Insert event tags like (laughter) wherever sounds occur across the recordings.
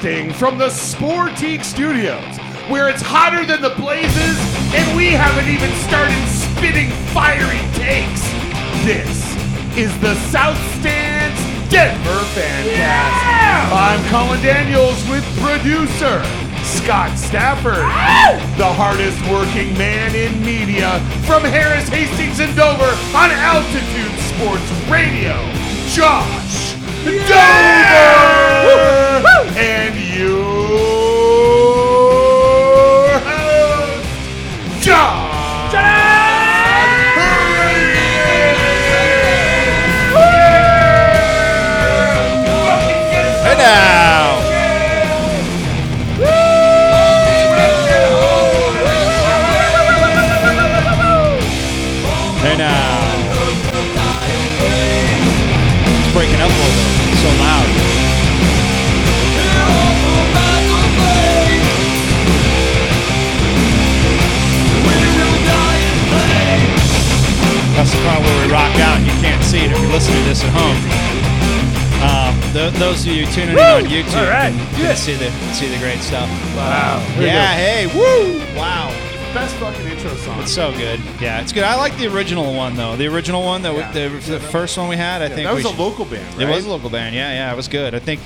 Broadcasting from the Sportique Studios, where it's hotter than the blazes, and we haven't even started spitting fiery takes. This is the South Stands Denver Fancast. I'm Colin Daniels with producer Scott Stafford, the hardest working man in media from Harris, Hastings, and Dover on Altitude Sports Radio, Josh Dover! (laughs) And your host, Josh! Hey now. See it if you're listening to this at home. Um, th- those of you tuning in on YouTube All right, can, can good. see the see the great stuff. Wow. Here we Yeah, hey, woo! Wow. Best fucking intro song. It's so good. Yeah, it's good. I like the original one though. The original one that Yeah. we, the, the first one we had. I think that was a should- local band, It was a local band. Yeah, yeah, it was good. I think,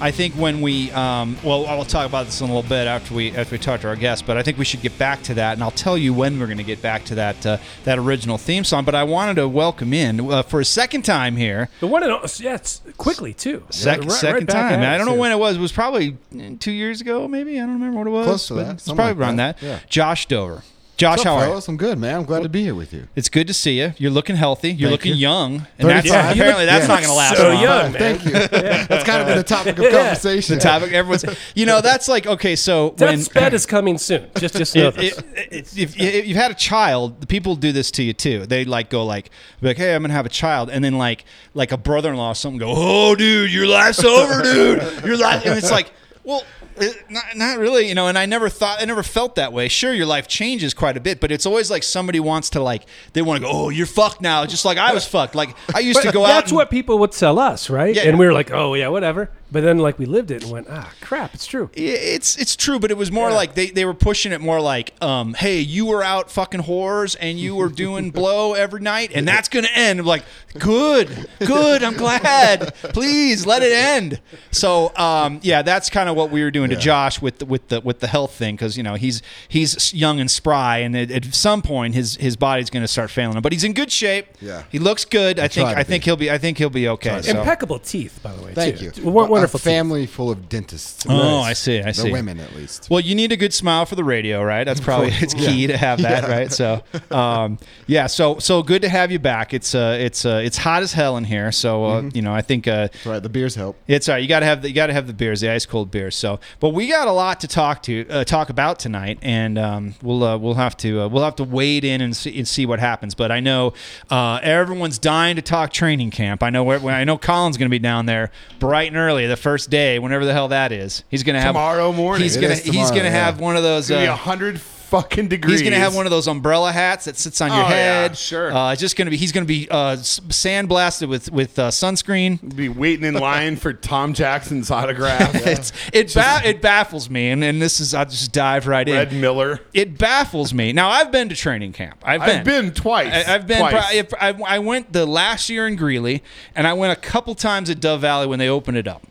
I think when we, um, well, I'll talk about this in a little bit after we after we talk to our guests. But I think we should get back to that, and I'll tell you when we're going to get back to that uh, that original theme song. But I wanted to welcome in uh, for a second time here. The one and all, yeah, it's quickly too. Sec- Yeah, right- second right time. I don't know too. when it was. It was probably uh, two years ago, maybe. I don't remember what it was. Close to that. It's Something probably like around that. that. Yeah. Josh Dover. Josh, up, how are you? I'm good, man. I'm glad to be here with you. It's good to see you. You're looking healthy. You're Thank looking you. young, and that's 35. Yeah, you apparently that's yeah. not going to last So long. young, man. Thank you. (laughs) That's kind of been the topic of Yeah. conversation. The topic everyone's, you know, that's like okay. So when That sped is coming soon. Just, just know if, this. if, if, if you've had a child, the people do this to you too. They like go like, be like, hey, I'm gonna have a child, and then like like a brother-in-law or something go, oh, dude, your life's over, dude. Your life, and it's like, well. It- Not, not really, you know, and I never thought, I never felt that way. Sure, your life changes quite a bit, but it's always like somebody wants to like, they want to go, oh, you're fucked now, just like I was fucked. Like I used to go out. that's and- what people would sell us, right? Yeah. And we were like, oh yeah, whatever. But then like we lived it and went, ah, crap, it's true. It's it's true, but it was more like they, they were pushing it more like, um, hey, you were out fucking whores and you were doing (laughs) blow every night, and that's gonna end. I'm like, good, good, I'm glad. Please let it end. So um, yeah, that's kind of what we were doing to Josh with the, with the with the health thing because you know he's he's young and spry, and at, at some point his his body's gonna start failing him, but he's in good shape. Yeah. he looks good. I think try to I think he'll be I think he'll be okay. So. Impeccable teeth, by the way. Thank too. you. W- wonderful A family full of dentists. Oh, I see, I see. the women, at least. Well, you need a good smile for the radio, right? That's probably it's key to have that, (laughs) right? So, um, yeah, so so good to have you back. It's uh, it's uh, it's hot as hell in here, so uh, you know I think uh, That's right. The beers help. it's all right. You got to have the, you got to have the beers, the ice cold beers. So, but we got a lot to talk to uh, talk about tonight, and um, we'll uh, we'll have to uh, we'll have to wade in and see, and see what happens. But I know uh, everyone's dying to talk training camp. I know where, I know Colin's going to be down there bright and early the first day, whenever the hell that is. He's to have Tomorrow morning. He's It gonna he's gonna have one of those. Gonna uh, a hundred fucking degrees. He's gonna have one of those umbrella hats that sits on your Oh, yeah, head. sure. Uh, it's just gonna be. He's gonna be uh, sandblasted with with uh, sunscreen. Be waiting in line for Tom Jackson's autograph. (laughs) It's it ba- it baffles me, and, and this is I'll just dive right Red in. Red Miller. It baffles me. Now I've been to training camp. I've been. I've been twice. I, have been. Twice. pro- I, I went the last year in Greeley, and I went a couple times at Dove Valley when they opened it up.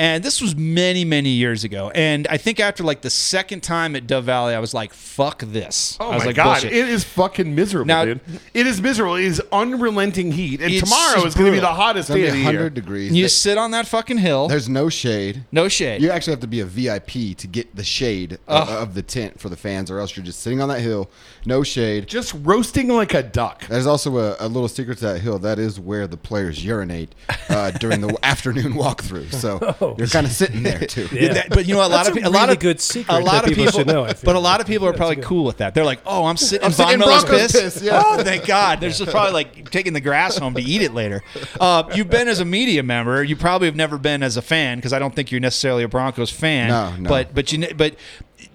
And this was many, many years ago. And I think after like the second time at Dove Valley, I was like, "Fuck this." Oh I was my like, god, "Bullshit." it is fucking miserable, Now- dude. It is miserable. It is unrelenting heat, and It's tomorrow is going to be brutal. the hottest It's gonna day be of the year. 100 degrees. You There- sit on that fucking hill. There's no shade. No shade. You actually have to be a VIP to get the shade of, of the tent for the fans, or else you're just sitting on that hill, no shade. Just roasting like a duck. There's also a, a little secret to that hill. That is where the players urinate uh, during the (laughs) afternoon walkthrough. So you're kind of (laughs) sitting there too. Yeah. That- but you know, a lot That's of a pe- a lot really of good secret A lot that of people people should know, I feel. but a lot of people are probably good. cool with that. They're like, "Oh, I'm sitting in sitting Von in Miller's Broncos piss." piss, yeah. Oh, thank God. There's just probably like taking the grass home to eat it later. Uh, you've been as a media member. You probably have never been as a fan because I don't think you're necessarily a Broncos fan. No, no. But but you kn- but.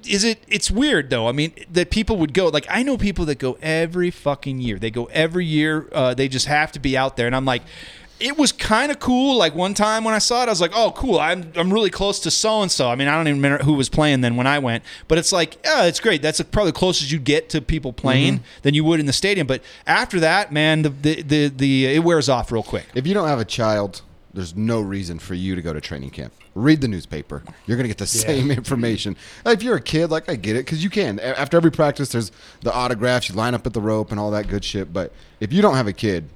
Is it? It's weird though. I mean, that people would go. Like I know people that go every fucking year. They go every year. Uh, they just have to be out there, and I'm like, it was kind of cool. Like one time when I saw it, I was like, "Oh, cool! I'm I'm really close to so and so." I mean, I don't even remember who was playing then when I went, but it's like, yeah, it's great. That's probably the closest you get to people playing Mm-hmm. than you would in the stadium. But after that, man, the the the, the it wears off real quick. If you don't have a child, there's no reason for you to go to training camp. Read the newspaper. You're going to get the same information. If you're a kid, like I get it, because you can. After every practice, there's the autographs. You line up at the rope and all that good shit. But if you don't have a kid,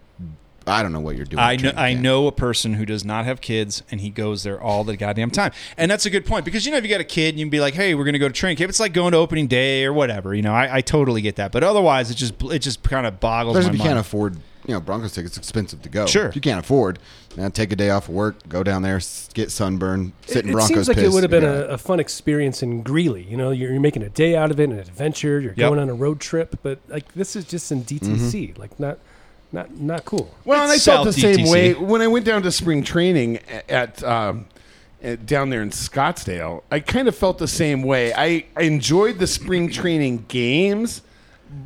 I don't know what you're doing. I know, I know a person who does not have kids and he goes there all the goddamn time. And that's a good point because, you know, if you got a kid and you can be like, hey, we're going to go to training camp, it's like going to opening day or whatever. You know, I, I totally get that. But otherwise, it just it just kind of boggles Especially my if you can't afford, you know, Broncos tickets. It's expensive to go. Sure. If you can't afford, now take a day off of work, go down there, s- get sunburned, sit in it Broncos. seems like it piss, would have been yeah. a, a fun experience in Greeley. You know, you're, you're making a day out of it, an adventure. You're Yep. going on a road trip, but like this is just in DTC. Mm-hmm. Like not, not, not cool. Well, and I It's felt the South same DTC. way when I went down to spring training at, at, um, at down there in Scottsdale. I kind of felt the same way. I, I enjoyed the spring (clears throat) training games,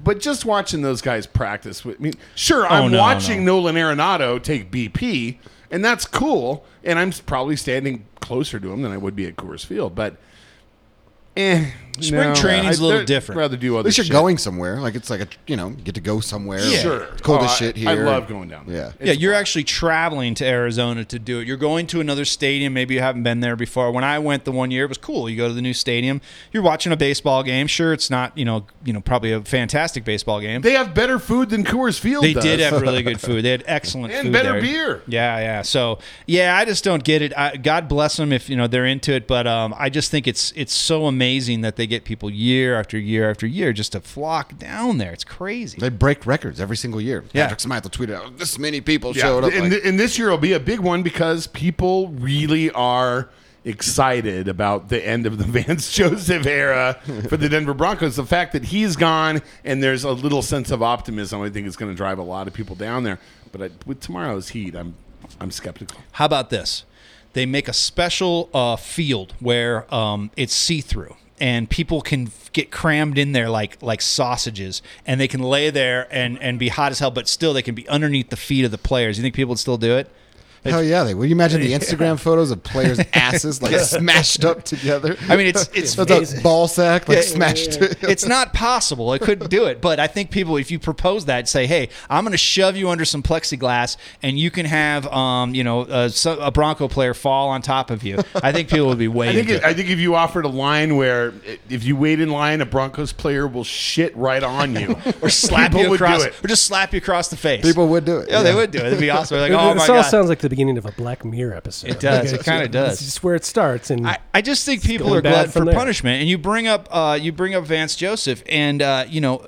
but just watching those guys practice with me. Sure, I'm Oh, no, watching Nolan Arenado take BP, and that's cool. And I'm probably standing closer to him than I would be at Coors Field, but. Eh, Spring no. training's a I'd little I'd different. Rather do At other least you're shit. going somewhere. Like it's like a, you know, you get to go somewhere. Yeah. Sure. It's cold Oh, as I- shit here. I love going down there. Yeah. Yeah, you're actually traveling to Arizona to do it. You're going to another stadium. Maybe you haven't been there before. When I went the one year, it was cool. You go to the new stadium. You're watching a baseball game. Sure, it's not you know you know probably a fantastic baseball game. They have better food than Coors Field They does. did have really good (laughs) food. They had excellent And food better there. beer. Yeah, yeah. So yeah, I just don't get it. I, God bless them if you know they're into it, but um, I just think it's it's so amazing that they get people year after year after year just to flock down there. It's crazy. They break records every single year. Yeah. Patrick Smyth will tweet out, this many people Yeah, showed up. and, like- th- and this year will be a big one because people really are excited about the end of the (laughs) Vance Joseph era for the Denver Broncos. The fact that he's gone and there's a little sense of optimism, I think, is going to drive a lot of people down there. But I, with tomorrow's heat, I'm I'm skeptical. How about this? They make a special uh, field where um, it's see through. And people can get crammed in there like like sausages, and they can lay there and, and be hot as hell, but still they can be underneath the feet of the players. You think people would still do it? Hell yeah, they would you imagine the (laughs) Instagram photos of players' (laughs) asses like smashed up together? I mean, it's it's (laughs) That's a ball sack like smashed. it's not possible. I couldn't do it. But I think people, if you propose that, say, "Hey, I'm going to shove you under some plexiglass, and you can have, um, you know, a, a Bronco player fall on top of you." I think people would be way. I think into it, I think if you offered a line where if you wait in line, a Broncos player will shit right on you or slap People you would do across, it. or just slap you across the face. People would do it. yeah, they would do it. It'd be awesome. Like, It- oh this my all god. sounds like the beginning of a Black Mirror episode. It does. Like, It kinda it's- does. It's just where it starts, and I, I just think people are bad glad for there. punishment, and you bring up uh, you bring up Vance Joseph, and uh, you know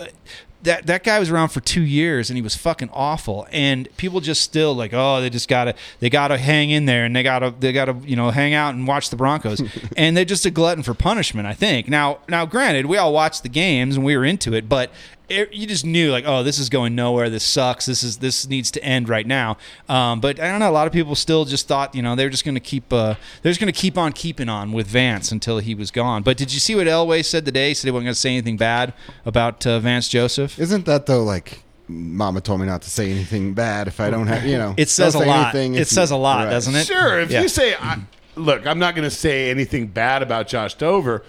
that that guy was around for two years, and he was fucking awful, and people just still like, oh, they just gotta they gotta hang in there, and they gotta they gotta you know hang out and watch the Broncos, (laughs) and they're just a glutton for punishment. I think now now granted, we all watched the games and we were into it, but it, you just knew like, oh, this is going nowhere. This sucks. This is this needs to end right now. Um, but I don't know. A lot of people still just thought, you know, they're just going to keep uh, they're just going to keep on keeping on with Vance until he was gone. But did you see what Elway said today? He said he wasn't going to say anything bad about uh, Vance Joseph. Isn't that though like Mama told me not to say anything bad if I don't have you know. It says a lot. It if says you- a lot, right. doesn't it? Sure, if Yeah. you say, I, "Look, I'm not going to say anything bad about Josh Dover,"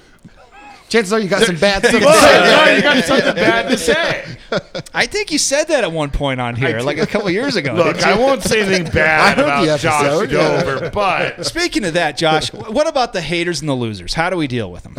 Chances are you got some bad (laughs) stuff to well, say. no, you got something bad to say. (laughs) I think you said that at one point on here, like a couple years ago. Look. I won't say anything (laughs) bad I heard about the Josh episode, yeah. Dover, but Speaking of that, Josh, what about the haters and the losers? How do we deal with them?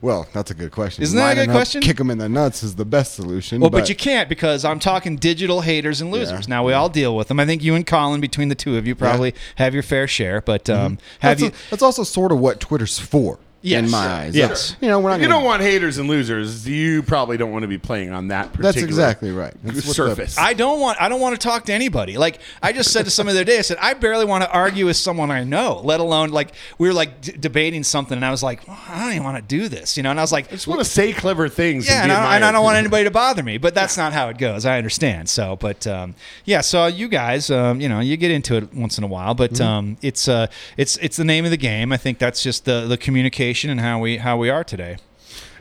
Well, that's a good question. Isn't that a good up, question? Kick them in the nuts is the best solution. Well, but, you can't because I'm talking digital haters and losers. Yeah. Now we all deal with them. I think you and Colin, between the two of you, probably have your fair share. But um, have that's, you? a- that's also sort of what Twitter's for. Yes. in my Sure. eyes. Yes. You know, we're not. you gonna- don't want haters and losers. You probably don't want to be playing on that particular That's exactly right. That's what the- surface. I don't want. I don't want to talk to anybody. Like I just said to someone the other day. I said I barely want to argue with someone I know. Let alone like we were like d- debating something, and I was like, well, I don't even want to do this, you know. And I was like, I just want to say clever things. Yeah, and, and I, and I don't want anybody to bother me, but that's not how it goes. I understand. So, but um, yeah, so you guys, um, you know, you get into it once in a while, but Mm-hmm. um, it's uh, it's it's the name of the game. I think that's just the the communication and how we how we are today.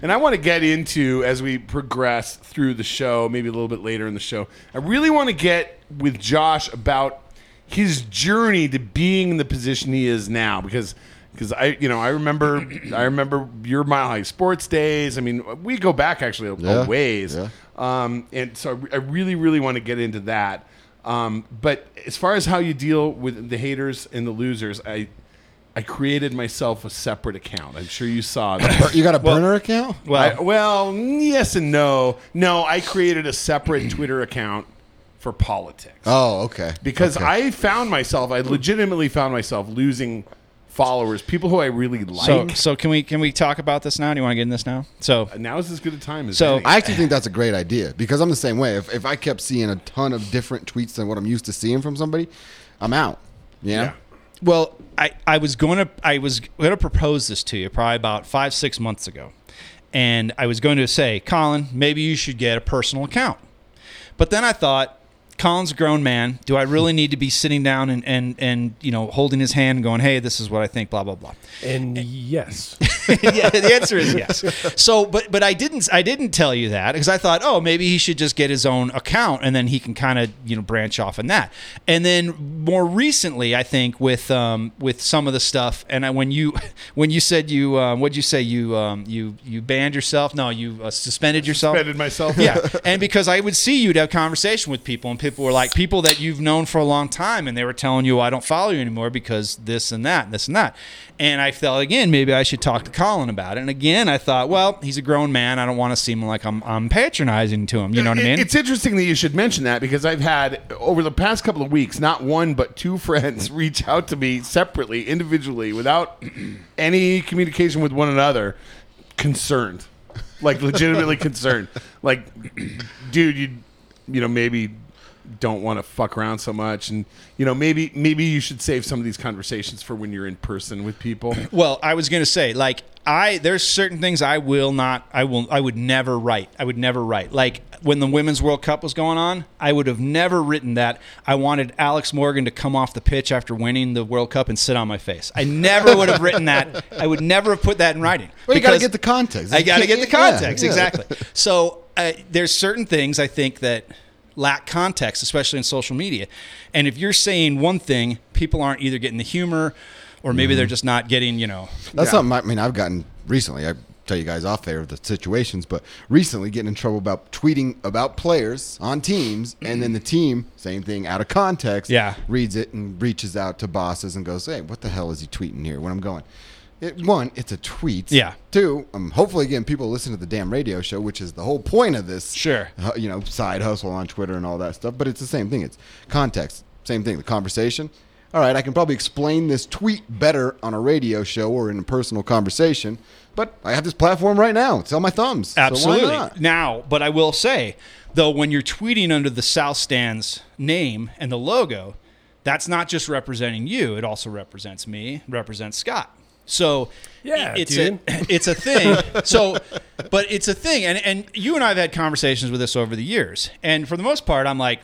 And I want to get into as we progress through the show, maybe a little bit later in the show. I really want to get with Josh about his journey to being in the position he is now because because I you know I remember (clears throat) I remember your Mile High Sports days. I mean, we go back actually a, a ways, yeah. um, and so I really really want to get into that. Um, but as far as how you deal with the haters and the losers, I I created myself a separate account. I'm sure you saw (laughs) that. You got a burner account? Well, I, well, yes and no. No, I created a separate (clears throat) Twitter account for politics Oh, okay. because Okay. I found myself, I legitimately found myself losing followers, people who I really so like. so can we can we talk about this now? Do you want to get in this now? So uh, now is as good a time as So, any. I actually think that's a great idea because I'm the same way. If, if I kept seeing a ton of different tweets than what I'm used to seeing from somebody, I'm out. Yeah. Yeah. Well, I, I was going to I was going to propose this to you probably about five six months ago, and I was going to say, Colin, maybe you should get a personal account. But then I thought, Colin's a grown man. Do I really need to be sitting down and and and you know holding his hand and going, hey, this is what I think, blah blah blah. And yes, (laughs) yeah, the answer is yes. So, but but I didn't I didn't tell you that because I thought, oh, maybe he should just get his own account and then he can kind of you know branch off in that. And then more recently, I think with um, with some of the stuff, and I, when you (laughs) when you said you um, what'd you say you um, you you banned yourself? No, you uh, suspended yourself. Suspended myself. yeah, and because I would see you'd have conversation with people, and people were like people that you've known for a long time, and they were telling you, "I don't follow you anymore because this and that, and this and that." And I felt again, maybe I should talk to Colin about it. And again, I thought, well, he's a grown man. I don't want to seem like I'm I'm patronizing to him. You know what I mean? It's interesting that you should mention that because I've had over the past couple of weeks, not one but two (laughs) friends reach out to me separately, individually, without (clears throat) any communication with one another, concerned, like legitimately (laughs) concerned, like, (clears throat) dude, you, you know, maybe don't want to fuck around so much, and you know, maybe maybe you should save some of these conversations for when you're in person with people. (clears throat) Well, I was going to say, like, I there's certain things I will not, I will, I would never write. I would never write. Like when the Women's World Cup was going on, I would have never written that. I wanted Alex Morgan to come off the pitch after winning the World Cup and sit on my face. I never would have written that. I would never have put that in writing. Well, you got to get the context. I got to get the can't- yeah, context yeah. exactly. So uh, there's certain things I think that lack context, especially in social media. And if you're saying one thing, people aren't either getting the humor, or maybe Mm-hmm. they're just not getting, you know. That's Yeah. something I mean I've gotten recently. I tell you guys off there of the situations, but recently getting in trouble about tweeting about players on teams, and then the team, same thing, out of context, Yeah. reads it and reaches out to bosses and goes, "Hey, what the hell is he tweeting here?" When I'm going, it, one, it's a tweet. Yeah. Two, um, hopefully again people listen to the damn radio show, which is the whole point of this. Sure. hu- you know, side hustle on Twitter and all that stuff. But it's the same thing. It's context. Same thing. The conversation. All right, I can probably explain this tweet better on a radio show or in a personal conversation, but I have this platform right now. It's on my thumbs. So Absolutely. not? now, but I will say, though, when you're tweeting under the South Stands name and the logo, that's not just representing you. It also represents me, represents Scott. So Yeah, it's dude. a (laughs) it's a thing. so, (laughs) but it's a thing, and and you and I have had conversations with this over the years, and for the most part, I'm like,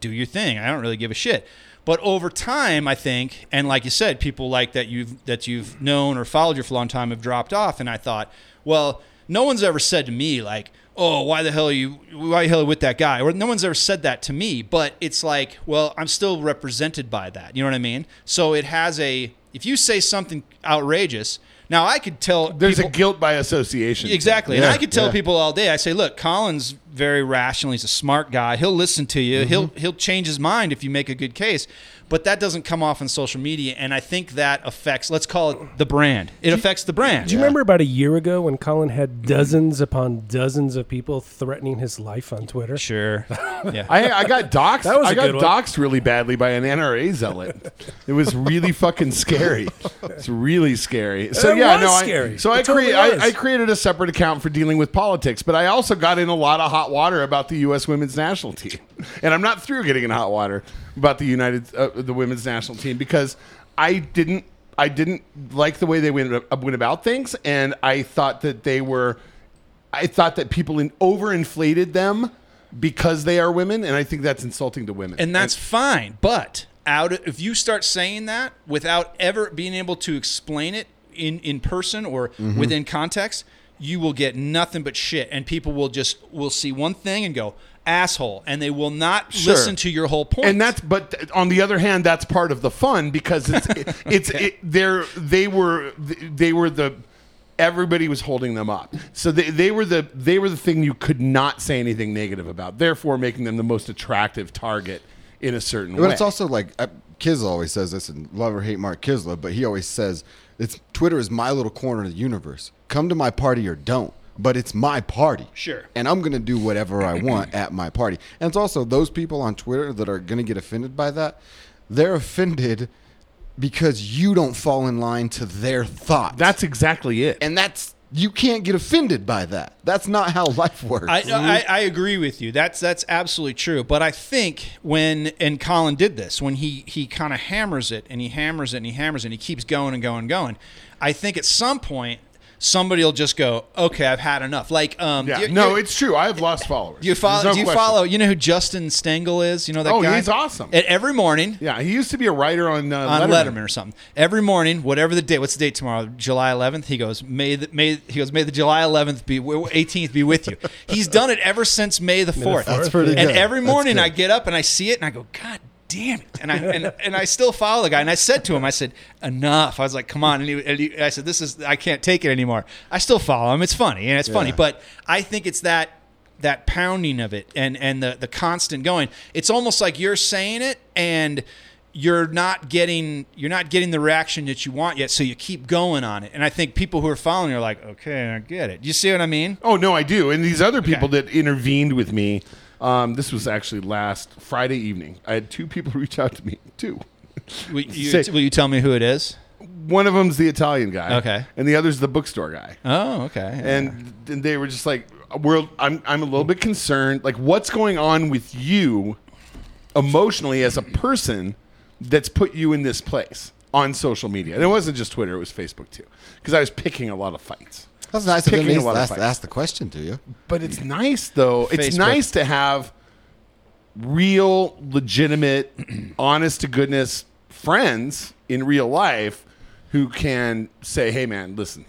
do your thing. I don't really give a shit. But over time, I think, and like you said, people like that you've that you've known or followed you for a long time have dropped off. And I thought, well, no one's ever said to me like, "Oh, why the hell are you? Why the hell are you with that guy?" Or no one's ever said that to me. But it's like, well, I'm still represented by that. You know what I mean? So it has a. If you say something outrageous, now I could tell. There's people- a guilt by association. Exactly. and I could tell yeah. people all day. I say, look, Colin's very rational. He's a smart guy. He'll listen to you. He'll Mm-hmm. he'll change his mind if you make a good case. But that doesn't come off on social media, and I think that affects. Let's call it the brand. It affects the brand. Do you remember about a year ago when Colin had dozens upon dozens of people threatening his life on Twitter? Sure. (laughs) Yeah. I, I got doxxed. That was I a got good doxxed really badly by an NRA zealot. It was really fucking scary. It's really scary. So It yeah, was no, I, scary. so I totally create was. I, I created a separate account for dealing with politics, but I also got in a lot of hot water about the U.S. Women's National Team, and I'm not through getting in hot water about the United uh, the Women's National Team because I didn't I didn't like the way they went uh, went about things, and I thought that they were. I thought that people in, overinflated them because they are women, and I think that's insulting to women. and that's fine. But out of, if you start saying that without ever being able to explain it in in person or Mm-hmm. within context, you will get nothing but shit, and people will just will see one thing and go, asshole, and they will not Sure. listen to your whole point. and that's but on the other hand that's part of the fun because it's it, (laughs) it's it, they're they were they were the everybody was holding them up so they, they were the they were the thing you could not say anything negative about therefore making them the most attractive target in a certain But way But it's also like uh, Kiszla always says this, and love or hate Mark Kiszla, but he always says it's Twitter is my little corner of the universe. Come to my party or don't, but it's my party. Sure. And I'm gonna do whatever I (clears throat) want at my party. And it's also those people on Twitter that are gonna get offended by that. They're offended because you don't fall in line to their thoughts. that's exactly it and that's you can't get offended by that. That's not how life works. I, I, I agree with you. That's that's absolutely true. But I think when and Colin did this when he he kind of hammers it and he hammers it and he hammers it and he keeps going and going and going. I think at some point somebody will just go, okay, I've had enough. Like um, yeah you- no it's true i've lost followers you follow. No do you question. follow? You know who Justin Stangel is? You know that Oh, guy. he's awesome. And every morning yeah he used to be a writer on uh, on letterman. Letterman. or something. Every morning, whatever the date, what's the date tomorrow? July 11th. He goes, May the, May he goes, May the July 11th be 18th be with you. He's done it ever since May the 4th. That's pretty and good. every morning. I get up and I see it and I go, God damn it. And I and, (laughs) and I still follow the guy. And I said to him, I said, enough. I was like, come on. And, he, and he, I said, this is I can't take it anymore. I still follow him. It's funny and it's funny, but I think it's that that pounding of it and and the the constant going. It's almost like you're saying it and you're not getting you're not getting the reaction that you want yet, so you keep going on it. And I think people who are following you are like, okay, I get it. You see what I mean? Oh no, I do. And these other people Okay. that intervened with me, um, this was actually last Friday evening. I had two people (laughs) reach out to me. Two. Will you, Say- will you tell me who it is? One of them's the Italian guy. Okay. And the other's the bookstore guy. Oh, okay. And, and they were just like, "We're I'm I'm a little bit concerned. Like, what's going on with you, emotionally as a person, that's put you in this place on social media? And it wasn't just Twitter; it was Facebook too, because I was picking a lot of fights. That's nice of them Picking a to lot of ask, ask the question to you. But it's nice though. It's Facebook. nice to have real, legitimate, honest to goodness friends in real life who can say, "Hey, man, listen."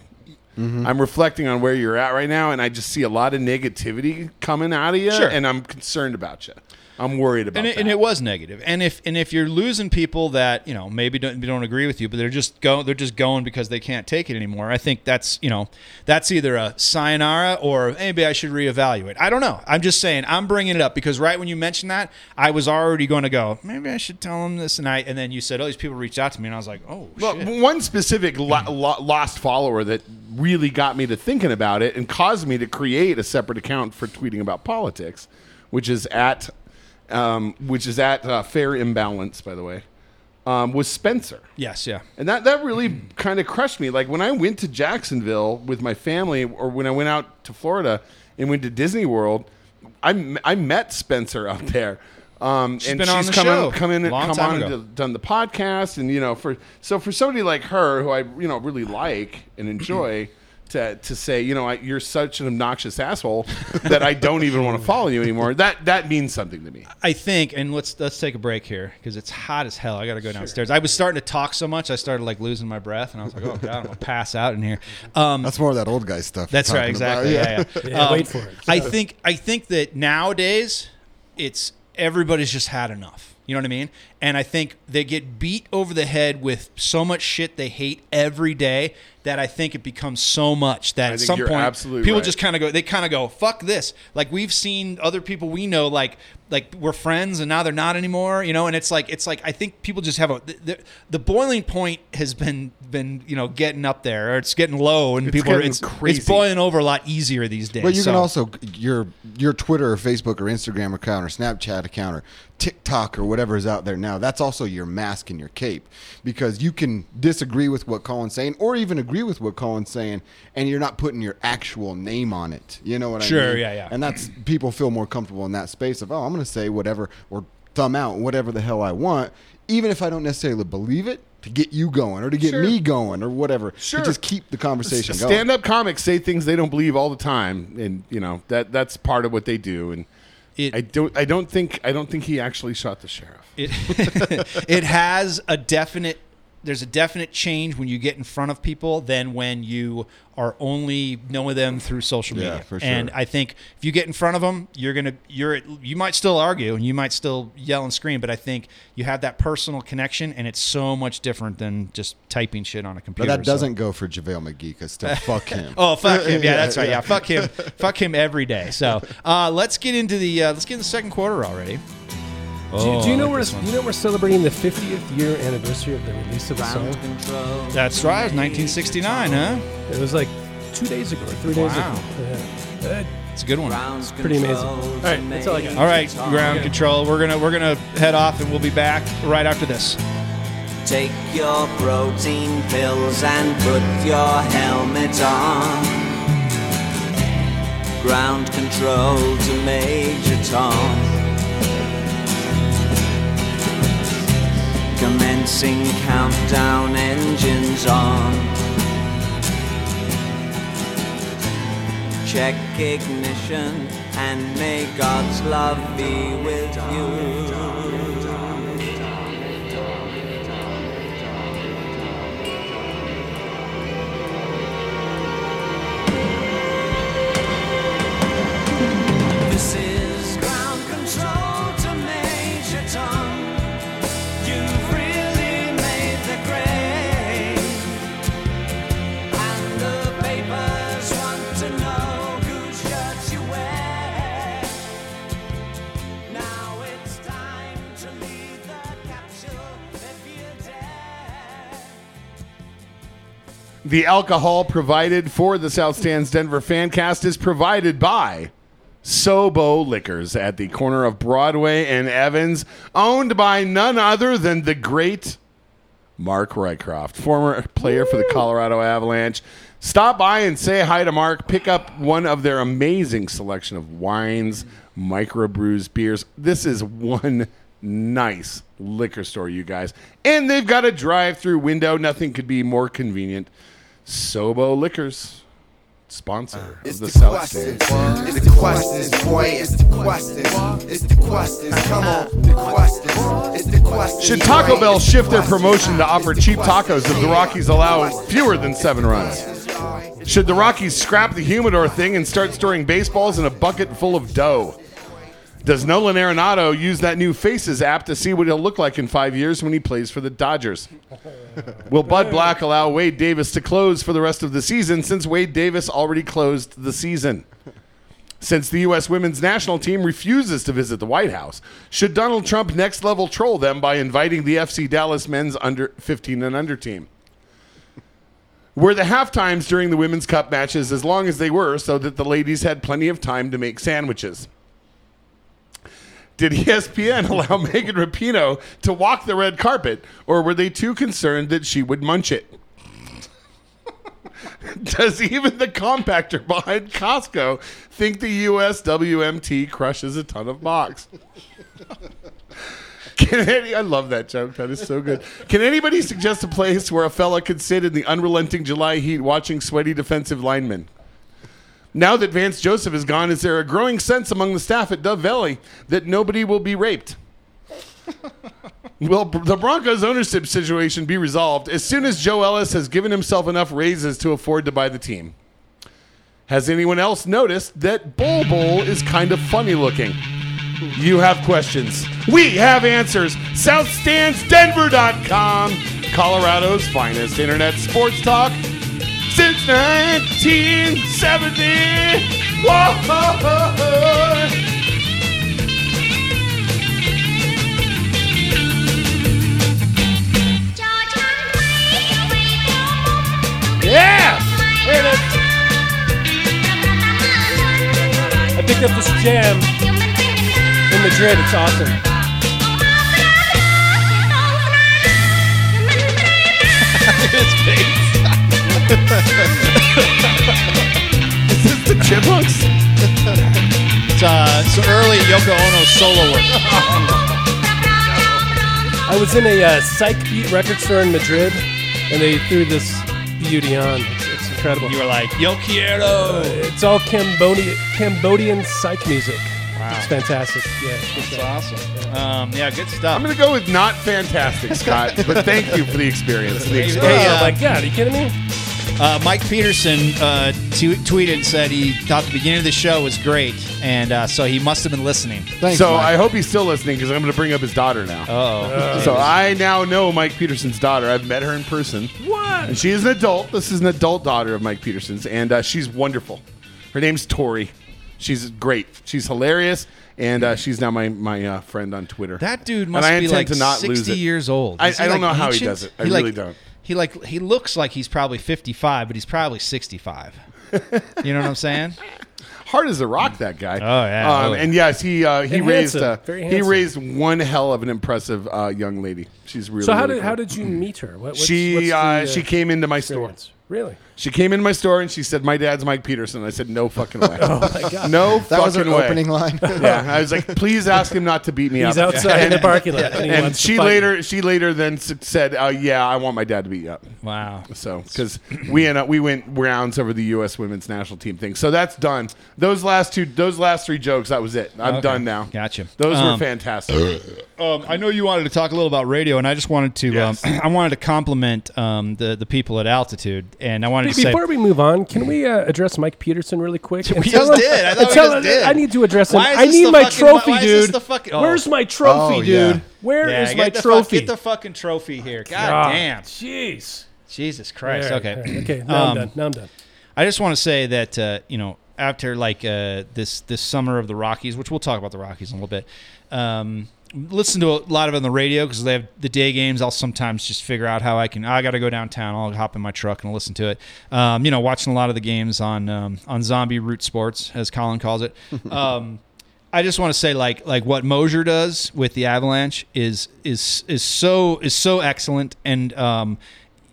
Mm-hmm. I'm reflecting on where you're at right now, and I just see a lot of negativity coming out of you, Sure. and I'm concerned about you. I'm worried about and it, that. and it was negative. And if and if you're losing people that you know maybe don't don't agree with you, but they're just go they're just going because they can't take it anymore. I think that's you know that's either a sayonara or maybe I should reevaluate. I don't know. I'm just saying I'm bringing it up because right when you mentioned that, I was already going to go maybe I should tell them this, tonight. And then you said oh these people reached out to me, and I was like oh Well, shit. one specific lo- (clears throat) lo- lost follower that really got me to thinking about it and caused me to create a separate account for tweeting about politics, which is at, um, which is at uh, Fair Imbalance, by the way, um, was Spencer. yes yeah And that, that really kind of crushed me. Like when I went to Jacksonville with my family, or when I went out to Florida and went to Disney World, I, m- I met Spencer out (laughs) there. Um, and been on she's the come show in, come in, and long come on and done the podcast, and you know, for so for somebody like her who I you know really like and enjoy. To, to say you know I, you're such an obnoxious asshole that I don't even want to (laughs) follow you anymore that that means something to me. I think, and let's let's take a break here because it's hot as hell. I got to go downstairs. I was starting to talk so much, I started like losing my breath, and I was like, "Oh God, I'm gonna pass out in here." Um, That's more of that old guy stuff. that's right, talking about. exactly. Yeah, yeah. (laughs) Yeah, wait for it. I think I think that nowadays it's everybody's just had enough. You know what I mean? And I think they get beat over the head with so much shit they hate every day that I think it becomes so much that I at some point people right. just kind of go they kind of go fuck this. Like we've seen other people we know like like we're friends and now they're not anymore, you know, and it's like it's like I think people just have a the, the, the boiling point has been been, you know, getting up there or it's getting low and It's people are it's, crazy. it's boiling over a lot easier these days. But you can also your your Twitter or Facebook or Instagram account or Snapchat account or TikTok or whatever is out there now. That's also your mask and your cape because you can disagree with what Colin's saying or even agree with what Colin's saying, and you're not putting your actual name on it. You know what I mean? Sure, yeah, yeah. And that's people feel more comfortable in that space of oh, I'm going to say whatever or thumb out whatever the hell I want, even if I don't necessarily believe it. To get you going, or to get Sure. me going, or whatever, Sure. to just keep the conversation going. Stand up comics say things they don't believe all the time, and you know that that's part of what they do. And It- I don't I don't think I don't think he actually shot the sheriff. it (laughs) it has a definite there's a definite change when you get in front of people than when you are only knowing them through social Yeah, media. for sure. And I think if you get in front of them, you're gonna you're you might still argue and you might still yell and scream, but I think you have that personal connection, and it's so much different than just typing shit on a computer. But that doesn't go for JaVale McGee because still (laughs) fuck him. Oh fuck him! Yeah, that's right. Yeah, (laughs) fuck him. fuck him every day. So uh, let's get into the uh, let's get in the second quarter already. Do, you- do you Oh, know I we're like this one. you know we're celebrating the 50th year anniversary of the release of the song? That's right. 1969, huh? It was like two days ago or three days ago. Yeah. It's a good one. It's pretty amazing. All right, that's all I got. All right, ground control. We're gonna we're gonna head off, and we'll be back right after this. Take your protein pills and put your helmet on. Ground control to Major Tom. Commencing countdown engines on. Check ignition and may God's love be with you. The alcohol provided for the South Stands Denver Fancast is provided by Sobo Liquors at the corner of Broadway and Evans, owned by none other than the great Mark Rycroft, former player for the Colorado Avalanche. Stop by and say hi to Mark. Pick up one of their amazing selection of wines, microbrews, beers. This is one nice liquor store, you guys. And they've got a drive-through window. Nothing could be more convenient. Sobo Liquors, sponsor uh, It's of the, the South. Stand. It's the questions, boy. It's the questions. It's the questions. Come on, the questions. It's the questions. Should Taco. Bell shift their promotion to offer cheap tacos if the Rockies allow fewer than seven runs? Should the Rockies scrap the humidor thing and start storing baseballs in a bucket full of dough? Does Nolan Arenado use that new Faces app to see what he'll look like in five years when he plays for the Dodgers? (laughs) Will Bud Black allow Wade Davis to close for the rest of the season since Wade Davis already closed the season? Since the U.S. women's national team refuses to visit the White House, should Donald Trump next level troll them by inviting the FC Dallas men's under 15 and under team? Were the half times during the Women's Cup matches as long as they were so that the ladies had plenty of time to make sandwiches? Did ESPN (laughs) allow Megan Rapinoe to walk the red carpet, or were they too concerned that she would munch it? (laughs) Does even the compactor behind Costco think the USWMT crushes a ton of box? (laughs) Can any, I love that joke. That is so good. Can anybody suggest a place where a fella could sit in the unrelenting July heat watching sweaty defensive linemen? Now that Vance Joseph is gone, is there a growing sense among the staff at Dove Valley that nobody will be raped? Will the Broncos ownership situation be resolved as soon as Joe Ellis has given himself enough raises to afford to buy the team? Has anyone else noticed that Bol Bol is kind of funny looking? You have questions. We have answers. SouthStandsDenver.com, Colorado's finest internet sports talk since 1970. Whoa! Yeah! I picked up this jam in Madrid. It's awesome. (laughs) (laughs) Is this the Chipmunks? It's uh, it's early Yoko Ono solo work. I was in a uh, Psych Beat record store in Madrid, and they threw this beauty on. It's, it's incredible. You were like, Yo quiero. It's all Cambodian, Cambodian psych music. Wow. It's fantastic. Yeah, good That's stuff. awesome. Um, yeah, good stuff. I'm gonna go with not fantastic, Scott, but thank you for the experience. (laughs) The Hey, experience. uh, Oh my god, are you kidding me? Uh, Mike Peterson uh, t- tweeted and said he thought the beginning of the show was great, and uh, so he must have been listening. Thanks, so Mike. I hope he's still listening because I'm going to bring up his daughter now. Oh, so I now know Mike Peterson's daughter. I've met her in person. What? And she is an adult. This is an adult daughter of Mike Peterson's, and uh, she's wonderful. Her name's Tori. She's great. She's hilarious, and uh, she's now my my uh, friend on Twitter. that dude And must I be intend like to not lose sixty it. years old. I- I don't like, know how he does it. I He, really like- don't. He like he looks like he's probably fifty-five, but he's probably sixty-five. (laughs) you know what I'm saying? Hard as a rock, that guy. Oh, yeah. Um, Oh. and yes, he uh, he And raised handsome. uh, Very he raised one hell of an impressive uh, young lady. She's really. So how really did how did you meet her? What, what's, she what's the, uh, uh, she came into my store? experience? Really? She came into my store and she said, "My dad's Mike Peterson." I said, "No fucking way." (laughs) Oh my god. No that was her way. opening line. Yeah, (laughs) I was like, "Please ask him not to beat me up. He's up." outside in the parking lot. And, And she fight later, she later then s- said, uh, "Yeah, I want my dad to beat you up." Wow. So, because we end up, we went rounds over the U.S. women's national team thing. So that's done. Those last two, those last three jokes, that was it. I'm Okay. done now. Gotcha. Those were Um, fantastic. (coughs) Um, I know you wanted to talk a little about radio, and I just wanted to Yes. um, (coughs) I wanted to compliment um, the the people at Altitude, and I wanted Be- to say Before we move on, can we uh, address Mike Peterson really quick? (laughs) We just him- did. I thought we just him- did. I need to address him. I need my fucking- trophy, why is dude. fucking- oh. Where's my trophy, Oh, yeah. dude? Where is yeah, my the trophy? Fuck, get the fucking trophy here. God Ah, damn. Jeez. Jesus Christ. Right, okay. right, Okay. Now I'm Um, done. Now I'm done. I just want to say that uh, you know after like uh, this this summer of the Rockies, which we'll talk about the Rockies in a little bit. Um, listen to a lot of it on the radio because they have the day games. I'll sometimes just figure out how I can. I got to go downtown. I'll hop in my truck and listen to it. Um, you know, watching a lot of the games on um, on Zombie Root Sports, as Colin calls it. (laughs) Um, I just want to say like like what Moser does with the Avalanche is is is so is so excellent and um,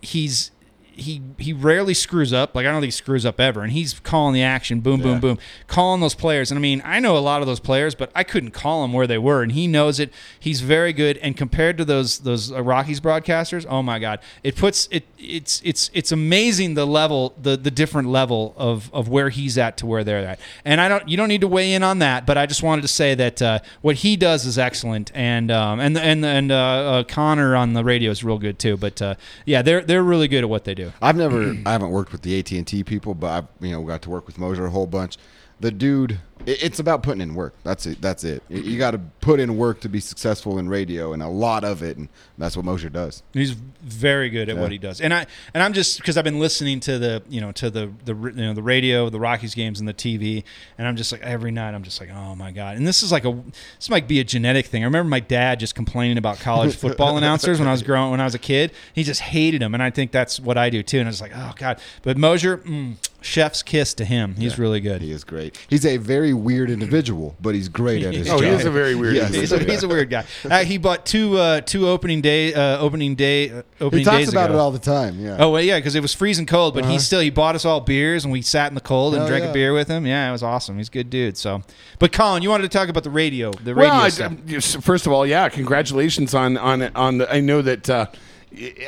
he's he he rarely screws up. Like I don't think he screws up ever, and he's calling the action, boom, boom, boom, calling those players. And I mean, I know a lot of those players, but I couldn't call them where they were, and he knows it. He's very good. And compared to those those Rockies broadcasters, oh my God, it puts it it's it's it's amazing the level the the different level of of where he's at to where they're at. And I don't you don't need to weigh in on that, but I just wanted to say that uh, what he does is excellent, and um, and and and uh, uh, Connor on the radio is real good too. But uh, yeah, they're they're really good at what they do. I've never, (clears throat) I haven't worked with the AT and T people, but I've you know got to work with Moser a whole bunch. The dude, it's about putting in work. That's it. That's it. You, got to put in work to be successful in radio, and a lot of it, and that's what Moser does. He's very good at what he does, and I and I'm just because I've been listening to the you know to the the you know the radio, the Rockies games, and the TV, and I'm just like every night I'm just like oh my god, and this is like a this might be a genetic thing. I remember my dad just complaining about college (laughs) football announcers when I was growing when I was a kid. He just hated them, and I think that's what I do too. And I was like oh god, but Moser. mm, chef's kiss to him. He's really good. He is great. He's a very weird individual, but he's great at his (laughs) oh, job. he is a very weird. Yes. He's a, he's a weird guy. Uh, he bought two uh, two opening day uh, opening day uh, opening He talks days about ago. it all the time. Yeah. Oh well, yeah, because it was freezing cold, but he still he bought us all beers and we sat in the cold and Uh-huh. Oh, drank yeah. a beer with him. Yeah, it was awesome. He's a good dude. So, but Colin, you wanted to talk about the radio, the radio Well, I, stuff. yes, first of all, yeah, congratulations on on on. The, I know that. Uh,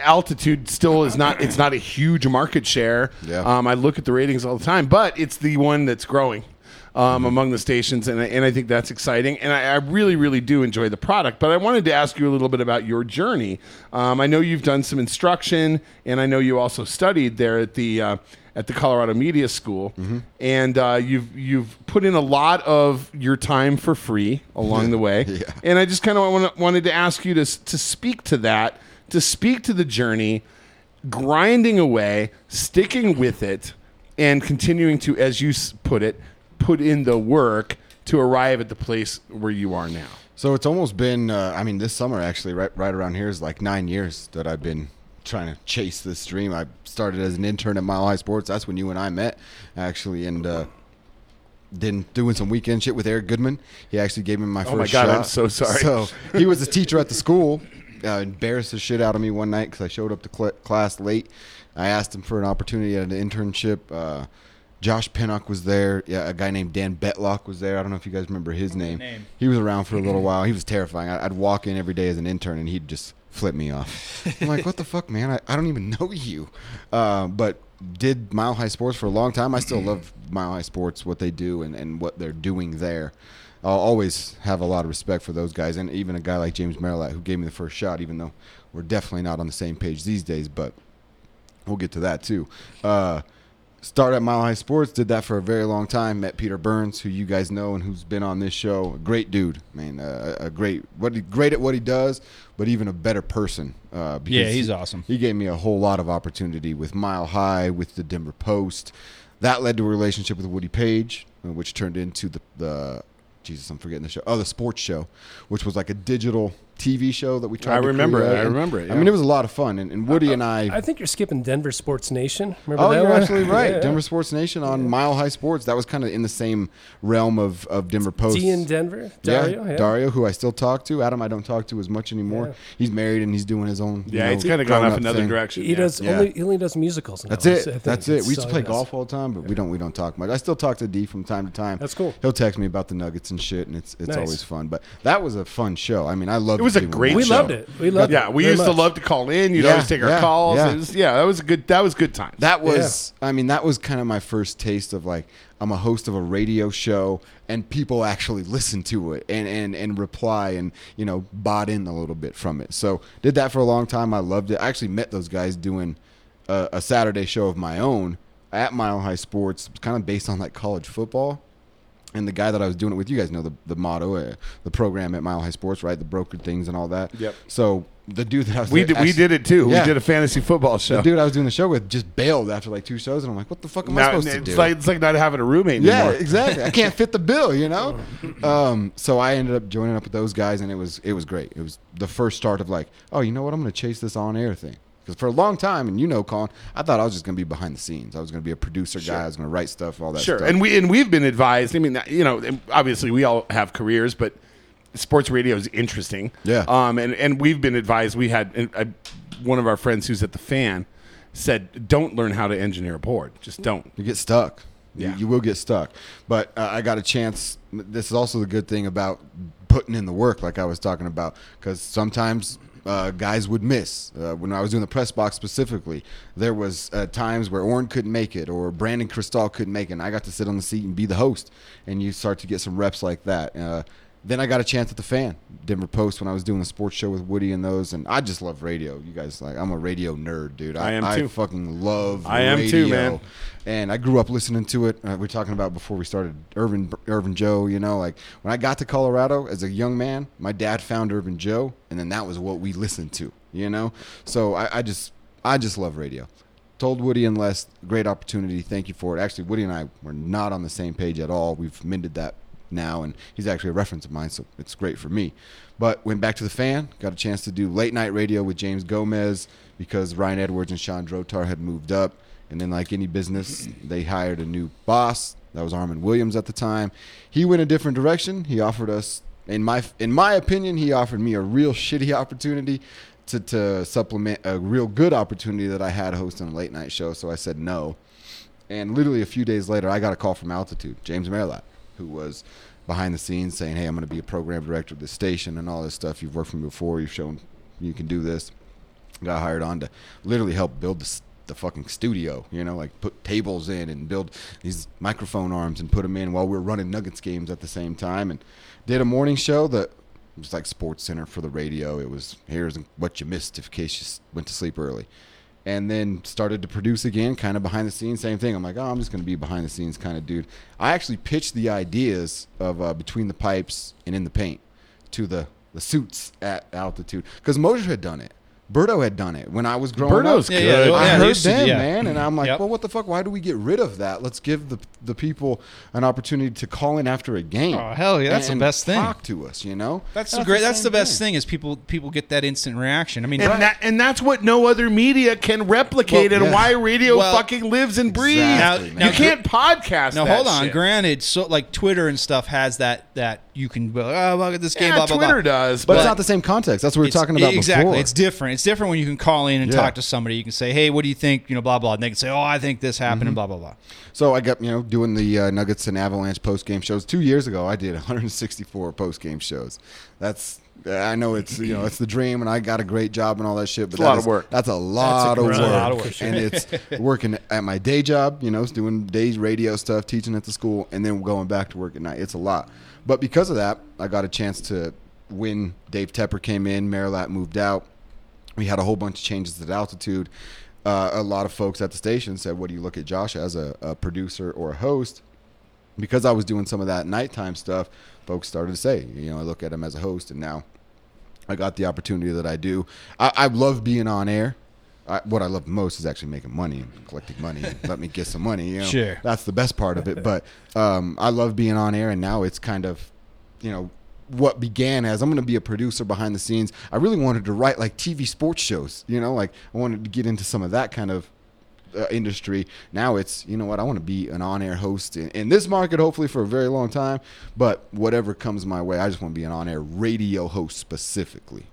altitude still is not it's not a huge market share Yeah. um, i look at the ratings all the time but it's the one that's growing um, among the stations and, I- and i think that's exciting and I, I really really do enjoy the product but i wanted to ask you a little bit about your journey um, i know you've done some instruction and i know you also studied there at the uh, at the Colorado Media School, and uh, you've you've put in a lot of your time for free along (laughs) the way. Yeah. And I just kind of wanted to ask you to to speak to that, to speak to the journey, grinding away, sticking with it, and continuing to, as you put it, put in the work to arrive at the place where you are now. So it's almost been. Uh, I mean, this summer actually, right right around here is like nine years that I've been trying to chase this dream. I started as an intern at Mile High Sports. That's when you and I met, actually, and. Uh, then doing some weekend shit with Eric Goodman. He actually gave me my first Oh my God, I'm so sorry. So he was a teacher at the school. (laughs) Uh, embarrassed the shit out of me one night because I showed up to cl- class late. I asked him for an opportunity at an internship. Uh, Josh Pinnock was there. Yeah, a guy named Dan Betlock was there. I don't know if you guys remember his name. Name. He was around for a little (clears throat) while. He was terrifying. I'd walk in every day as an intern, and he'd just flip me off. I'm like, what the fuck, man? I, I don't even know you. Uh, but did Mile High Sports for a long time. I still (clears throat) love Mile High Sports, what they do, and, and what they're doing there. I'll always have a lot of respect for those guys, and even a guy like James Merilatt who gave me the first shot, even though we're definitely not on the same page these days. But we'll get to that too. Uh, started at Mile High Sports, did that for a very long time. Met Peter Burns, who you guys know and who's been on this show. A great dude, man. Uh, a great, what he, great at what he does, but even a better person. Uh, because Yeah, he's awesome. He gave me a whole lot of opportunity with Mile High, with the Denver Post. That led to a relationship with Woody Paige, which turned into the the. Jesus, I'm forgetting the show. Oh, the sports show, which was like a digital TV show that we tried. I to remember it. create. I remember it, I mean, it was a lot of fun, and, and Woody and I I think you're skipping Denver Sports Nation. Remember Oh, that you're one? absolutely (laughs) right. Yeah. Denver Sports Nation on Mile High Sports. That was kind of in the same realm of, of Denver Post. D in Denver. Dario. yeah, Yeah. Dario, who I still talk to. Adam, I don't talk to as much anymore. Yeah. He's married and he's doing his own. you Yeah, know, it's kind of gone off grown-up another thing. direction. He yeah. does Yeah. only he only does musicals. Now, That's it. That's it. We used to play golf all the time, but we don't. We don't talk much. I still talk to D from time to time. That's cool. He'll text me about the Nuggets and shit, and it's it's always fun. But that was a fun show. I mean, I loved. It was a great We show. loved it. We loved it. Yeah, we very used to love to call in. You'd Yeah, always take our yeah, calls. yeah. Was- yeah, that was a good. That was good times. That was, I mean, that was kind of my first taste of like I'm a host of a radio show and people actually listen to it and and and reply and you know bought in a little bit from it. So did that for a long time. I loved it. I actually met those guys doing a, a Saturday show of my own at Mile High Sports, kind of based on like college football. And the guy that I was doing it with, you guys know the, the motto, uh, the program at Mile High Sports, right? The brokered things and all that. Yep. So the dude that I was we did. we did it too. Yeah. We did a fantasy football show. the dude I was doing the show with just bailed after like two shows, and I'm like, "What the fuck am I Now, supposed to it's do?" like it's like not having a roommate anymore. yeah, anymore. exactly. I can't fit the bill, you know. (laughs) (laughs) Um, so I ended up joining up with those guys, and it was it was great. It was the first start of like, oh, you know what? I'm going to chase this on air thing. Because for a long time, and you know, Colin, I thought I was just going to be behind the scenes. I was going to be a producer guy. I was going to write stuff, all that. Sure, stuff. and we and we've been advised. I mean, you know, obviously we all have careers, but sports radio is interesting. Yeah. Um, and and we've been advised. We had and I, one of our friends who's at the fan said, "Don't learn how to engineer a board. Just don't." You get stuck. You- Yeah. You, will get stuck. But uh, I got a chance. This is also the good thing about putting in the work, like I was talking about, because sometimes uh, guys would miss. Uh, when I was doing the press box specifically, there was uh, times where Orrin couldn't make it or Brandon Krisztal couldn't make it. And I got to sit on the seat and be the host, and you start to get some reps like that. Then I got a chance at the fan, Denver Post, when I was doing the sports show with Woody and those, and I just love radio. You guys like, I'm a radio nerd, dude. I am I too. fucking love. I am too, man. And I grew up listening to it. Uh, We're talking about before we started Irvin Irvin Joe. You know, like when I got to Colorado as a young man, my dad found Irvin Joe, and then that was what we listened to. You know, so I, I just I just love radio. Told Woody and Les, great opportunity. Thank you for it. Actually, Woody and I were not on the same page at all. We've mended that now, and he's actually a reference of mine, so it's great for me. But went back to the fan, got a chance to do late night radio with James Gomez because Ryan Edwards and Sean Drotar had moved up. And then, like any business, they hired a new boss. That was Armin Williams at the time. He went a different direction. He offered us, in my in my opinion, he offered me a real shitty opportunity to to supplement a real good opportunity that I had hosting a late night show. So I said no. And literally a few days later, I got a call from Altitude, James Merilatt, who was behind the scenes saying, "Hey, I'm going to be a program director of the station and all this stuff. You've worked for me before. You've shown you can do this." Got hired on to literally help build the, the fucking studio. You know, like put tables in and build these microphone arms and put them in while we are running Nuggets games at the same time. And did a morning show that was like Sports Center for the radio. It was here's what you missed if in case you went to sleep early and then started to produce again, kind of behind the scenes. Same thing. I'm like, oh, I'm just going to be behind the scenes kind of dude. I actually pitched the ideas of uh, between the pipes and in the paint to the the suits at altitude because Moser had done it. Berto had done it when I was growing Berto's up. Yeah, yeah, good. yeah, I they heard used to them, yeah. man, and I'm like, Yep. well, what the fuck? Why do we get rid of that? Let's give the the people an opportunity to call in after a game. Oh, hell yeah, that's the and best thing. Talk to us, you know. That's the great. That's the best thing is people people get that instant reaction. I mean, And that and that's what no other media can replicate, Well, and why radio Well, fucking lives and breathes. Exactly, Now- man. you can't podcast. Now that hold on. shit. Granted, so like Twitter and stuff has that that you can go, oh look at this game, Yeah, blah blah Twitter blah. does, but, but, it's not the same context. That's what we were talking about exactly. before. It's different. It's different when you can call in and Yeah. talk to somebody. You can say, "Hey, what do you think?" You know, blah blah. And they can say, "Oh, I think this happened," Mm-hmm. and blah blah blah. So I got you know doing the uh, Nuggets and Avalanche post game shows. Two years ago, I did 164 post game shows. That's I know it's you know it's the dream, and I got a great job and all that shit. But It's a lot that of work. That's a lot of work, lot of work, and it's working at my day job. You know, it's doing days radio stuff, teaching at the school, and then going back to work at night. It's a lot, but because of that, I got a chance to win. Dave Tepper came in, Merilatt moved out. We had a whole bunch of changes at altitude. Uh, a lot of folks at the station said, "What do you look at Josh as a, a producer or a host?" because I was doing some of that nighttime stuff, folks started to say, you know, I look at him as a host, and now I got the opportunity that I do. I, I love being on air. I, what I love most is actually making money and collecting money. and let me get some money. You know? Sure. that's the best part of it. But um, I love being on air, and now it's kind of, you know. What began as I'm going to be a producer behind the scenes. I really wanted to write like TV sports shows, you know, like I wanted to get into some of that kind of uh, industry. Now it's you know what I want to be an on-air host in, in this market, hopefully for a very long time. But whatever comes my way, I just want to be an on-air radio host specifically.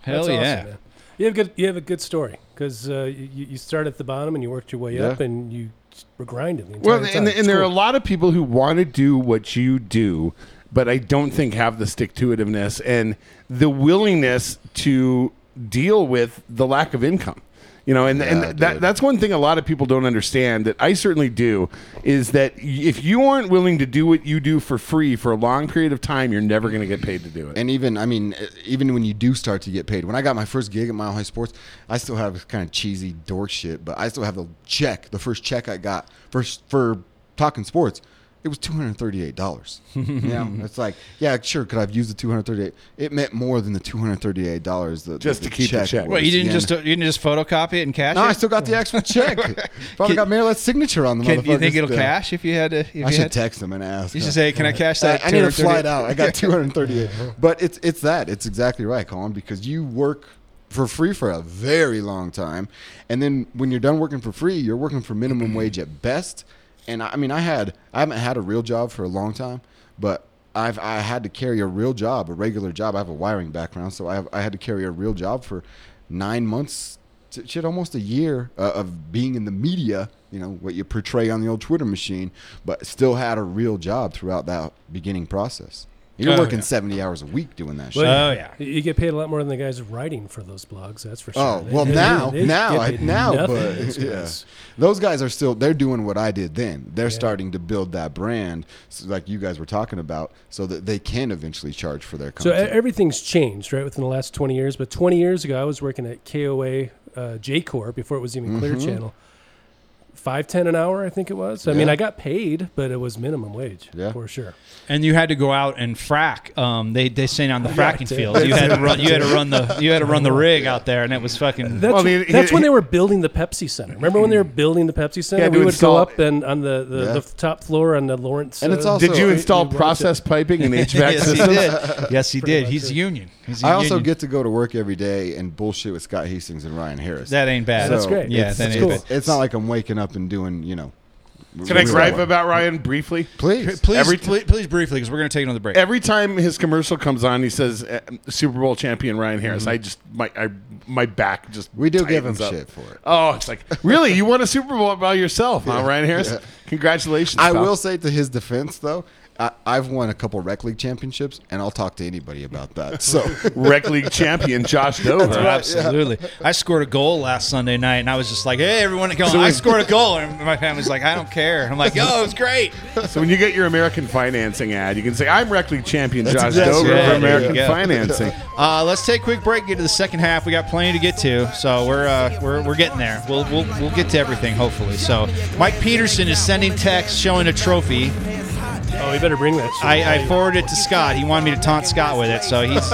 Hell That's yeah. awesome, man. You have good. You have a good story because uh, you, you start at the bottom and you worked your way Yeah. up and you were grinding. The entire Well, time. and, It's and there are a cool. lot of people who want to do what you do, but I don't think have the stick to itiveness and the willingness to deal with the lack of income. You know, and, Yeah, and that, dude. that's one thing a lot of people don't understand that I certainly do is that if you aren't willing to do what you do for free for a long period of time, you're never going to get paid to do it. And even I mean, even when you do start to get paid, when I got my first gig at Mile High Sports, I still have kind of cheesy dork shit, but I still have the check. The first check I got for for talking sports. It was two hundred thirty-eight dollars. (laughs) you know, it's like, yeah, sure. Could I've used the two hundred thirty-eight? It meant more than the two hundred thirty-eight dollars. Just to keep the check. was, Wait, you didn't yeah. just you didn't just photocopy it and cash No, it? No, I still got the actual check. (laughs) Probably got Merilatt's signature on the Can, you think motherfuckers. it'll Yeah. cash if you had to? If I you should had, text him and ask. You should say, "Can I cash that?" I need to fly it out. I got (laughs) 238. but it's it's that. It's exactly right, Colin, because you work for free for a very long time, and then when you're done working for free, you're working for minimum wage at best. And I I mean, I had I haven't had a real job for a long time, but I've I had to carry a real job, a regular job. I have a wiring background, so I have, I had to carry a real job for nine months, to, shit, almost a year uh, of being in the media. You know what you portray on the old Twitter machine, but still had a real job throughout that beginning process. You're Oh, working yeah. 70 hours a week doing that Well, shit. Oh, yeah. You- You get paid a lot more than the guys writing for those blogs. That's for sure. Oh They- well, they- now, they now, I, now, but those yeah, guys. those guys are still they're doing what I did then. They're starting to build that brand, so like you guys were talking about, so that they can eventually charge for their content. So everything's changed, right, within the last 20 years. But 20 years ago, I was working at KOA uh, Jacor before it was even Clear Mm-hmm. Channel. Five ten an hour, I think it was. I mean, I got paid, but it was minimum wage Yeah. for sure. And you had to go out and frack. Um, they they say on the (laughs) fracking fields, you had to run. You had to run the you had to run the rig out there, and it was fucking. That's, Well, I mean, that's he- when they were building the Pepsi Center. Remember when they were building the Pepsi Center? had we would install- go up and on the, the, Yeah. the top floor on the Lawrence. And it's uh, also- Did you install we watch process piping and (laughs) HVAC yes, he did. Yes, he did. He's it. union. He's a I also union. get to go to work every day and bullshit with Scott Hastings and Ryan Harris. that ain't bad. That's great. Yeah, it's, that That's ain't cool. bad. it's not like I'm waking up and doing, you know. Can I gripe about Ryan briefly? Please. Please, Every- please, please briefly, because we're going to take another break. Every time his commercial comes on, he says uh, Super Bowl champion Ryan Harris. I just my I, my back just We do give him tightens up. shit for it. Oh, it's like really you won a Super Bowl by yourself, huh, (laughs) Ryan Harris? Congratulations! I pal. will say to his defense, though, I, I've won a couple rec league championships, and I'll talk to anybody about that. So (laughs) rec league champion Josh (laughs) Dover. Oh, absolutely. I scored a goal last Sunday night, and I was just like, "Hey, everyone, go!" So I scored a goal, and my family's like, "I don't care." I'm like, "Yo, it was great." So when you get your American financing ad, you can say I'm rec league champion Josh exactly Dover right. for American financing. (laughs) Uh, let's take a quick break. Get to the second half. We got plenty to get to, so we're uh, we're, we're getting there. We'll, we'll we'll get to everything hopefully. So Mike Peterson is sending text showing a trophy. We better bring that. shit. I, I forwarded it to Scott. He wanted me to taunt Scott with it, so he's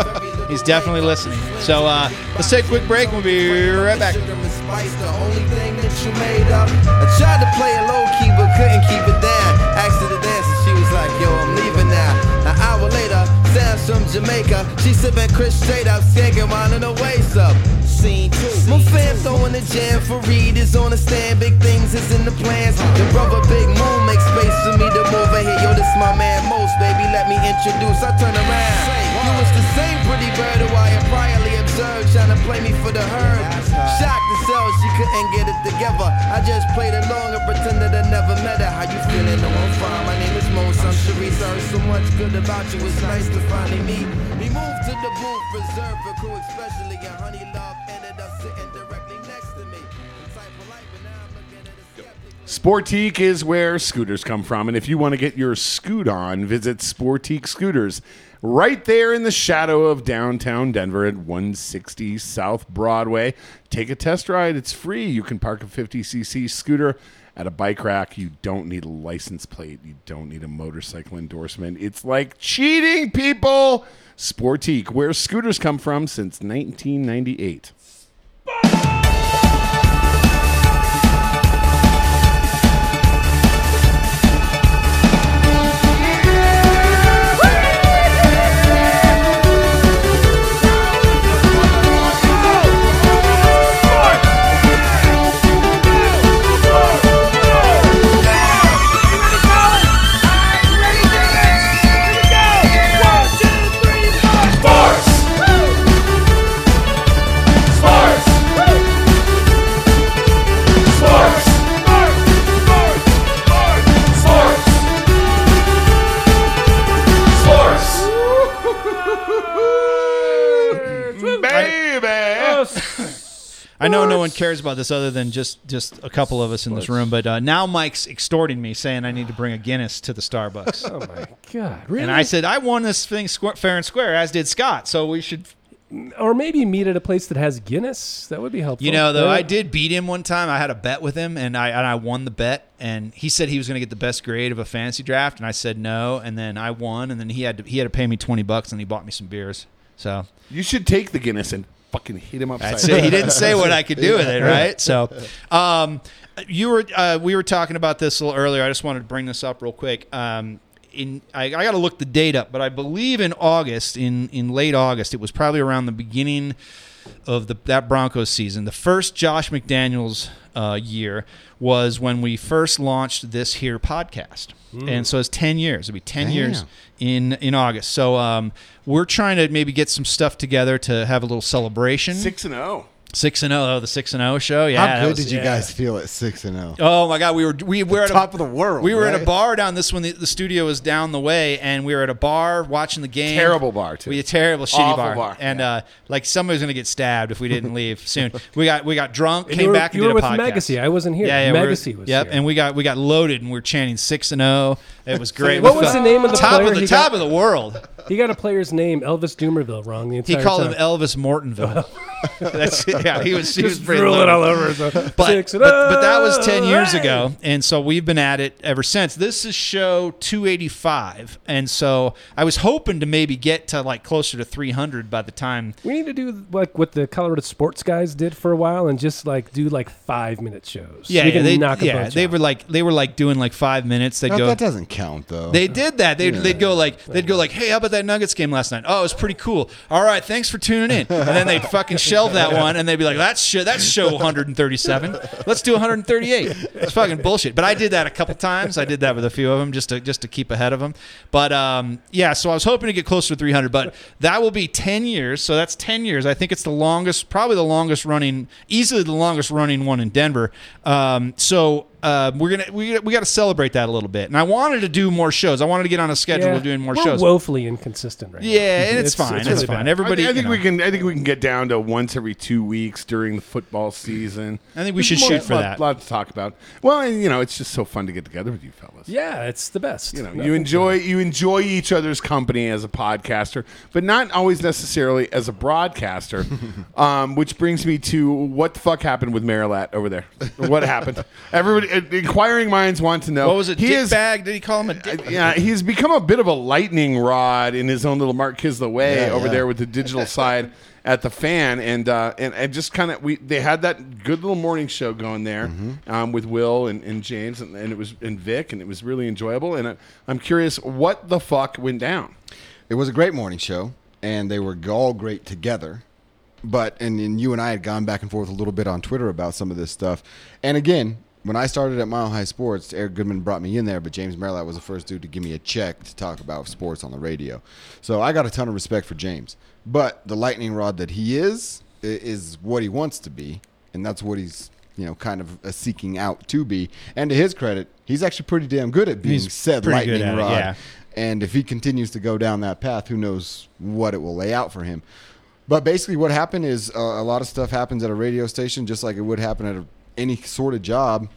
he's definitely listening. So uh, let's take a quick break. We'll be right back. Sugar and spice, the only thing that you made up. I tried to play it low key, but couldn't keep it down. From Jamaica. She sipping Chris straight up, skanking, winding her waist up. Scene two. My fam throwing the jam for Reed is on the stand. Big things is in the plans. The brother Big Moon makes space for me to move in here. Yo, this my man Most, baby. Let me introduce. I turn around. You was the same pretty bird who I had priorly observed, trying to play me for the herd. Shocked to sell, she couldn't get it together. I just played along and pretended I never met her. How you feeling? No, I'm fine. My name is Mo. I'm Sharice. I heard so much good about you. It's nice to finally meet. We moved to the booth, reserved for crew, especially and Honey Love ended up sitting directly next to me. I'm tight polite, but now I'm looking at a skeptic. Sportique is where scooters come from. And if you want to get your scoot on, visit Sportique Scooters right there in the shadow of downtown Denver at 160 South Broadway. Take a test ride. It's free. You can park a 50cc scooter at a bike rack. You don't need a license plate. You don't need a motorcycle endorsement. It's like cheating, people. Sportique, where scooters come from since 1998. Baby! I know no one cares about this other than just just a couple of us in this room, but uh, now Mike's extorting me, saying I need to bring a Guinness to the Starbucks. Oh my god! Really? And I said I won this thing squ- fair and square, as did Scott. So we should, or maybe meet at a place that has Guinness. That would be helpful. you know, though Right? I did beat him one time. I had a bet with him, and I and I won the bet. And he said he was going to get the best grade of a fantasy draft, and I said no. And then I won, and then he had to, he had to pay me twenty bucks, and he bought me some beers. So You should take the Guinness and fucking hit him upside That's it. He didn't say what I could do with it, right? So, um, you were uh, we were talking about this a little earlier. I just wanted to bring this up real quick. Um, in I, I got to look the date up, but I believe in August, in in late August, it was probably around the beginning of the that Broncos season. The first Josh McDaniels uh, year was when we first launched this here podcast, and so it's ten years. It'll be ten years in in August. So um, we're trying to maybe get some stuff together to have a little celebration. Six and zero. Six and zero, oh, the six and zero show. Yeah, How that good was- did you yeah. guys feel at six and zero? Oh my God, we were we were at Top a, of the world, We were at a bar down this one. The, the studio was down the way, and we were at a bar watching the game. Terrible bar, too. We a terrible, shitty Awful bar, bar, and yeah. uh, like somebody's gonna get stabbed if we didn't (laughs) leave soon. We got we got drunk, And came you were, back, and you did were a with podcast. Magacy. I wasn't here. Yeah, yeah, we were- was Yep, here. and we got we got loaded, and we are chanting six and zero. It was (laughs) great. What We was the name of the top player of the top got? of the world? he got a player's name, Elvis Dumervil, wrong the He called time. him Elvis Mortonville. (laughs) (laughs) That's yeah. He was he was Just pretty drool it all over. So but, Six but, and but that was 10 oh, years ago and so we've been at it ever since this is show 285 and so i was hoping to maybe get to like closer to 300 by the time We need to do like what the Colorado sports guys did for a while, and just like do like five minute shows. yeah we can they, knock yeah they out. were like they were like doing like five minutes they'd No, go that doesn't count though. They did that. They'd, they'd go like they'd go like, "Hey, how about that Nuggets game last night? Oh, it was pretty cool. All right, thanks for tuning in." And then they'd fucking shelve that (laughs) one, and they'd be like, "That's show that's show 137. Let's do 138." It's fucking bullshit. But I did that a couple times. I did that with a few of them just to just to keep ahead of them. But um, yeah, so I was hoping to get closer to 300, but that will be 10 years. So that's 10 years. I think it's the longest, probably the longest running, easily the longest running one in Denver. Um, so uh, we're gonna we, we got to celebrate that a little bit. And I wanted to do more shows. I wanted to get on a schedule Yeah, of doing more we're shows. woefully inconsistent right now. yeah, and it's, fine. It's, really fine. bad. Everybody, I, I you think know. we can. I think we can get down to once every two weeks during the football season. I think we There's should more- shoot for lot, that. Lot to talk about. Well, and you know, it's just so fun to get together with you fellas. Yeah, it's the best. You know, you enjoy you enjoy each other's company as a podcaster, but not always necessarily as a broadcaster. (laughs) um, which brings me to what the fuck happened with Merilatt over there? What happened? Everybody, inquiring minds want to know. what was it? He Dick is bag? Did he call him a dick? yeah, he's become a bit of a lightning rod in his own little Mark Kiszla way Yeah, over yeah. there with the digital (laughs) side at the fan, and uh, and and just kind of we they had that good little morning show going there Mm-hmm. um, with Will and, and James and, and it was and Vic, and it was really enjoyable. And I, I'm curious what the fuck went down. It was a great morning show, and they were all great together. But and, and you and I had gone back and forth a little bit on Twitter about some of this stuff. And again, when I started at Mile High Sports, Eric Goodman brought me in there, but James Merilatt was the first dude to give me a check to talk about sports on the radio. So I got a ton of respect for James. But the lightning rod that he is, is what he wants to be, and that's what he's you know kind of uh, seeking out to be. And to his credit, he's actually pretty damn good at being He's said lightning at it, rod. yeah. And if he continues to go down that path, who knows what it will lay out for him. But basically, what happened is uh, a lot of stuff happens at a radio station, just like it would happen at a, any sort of job.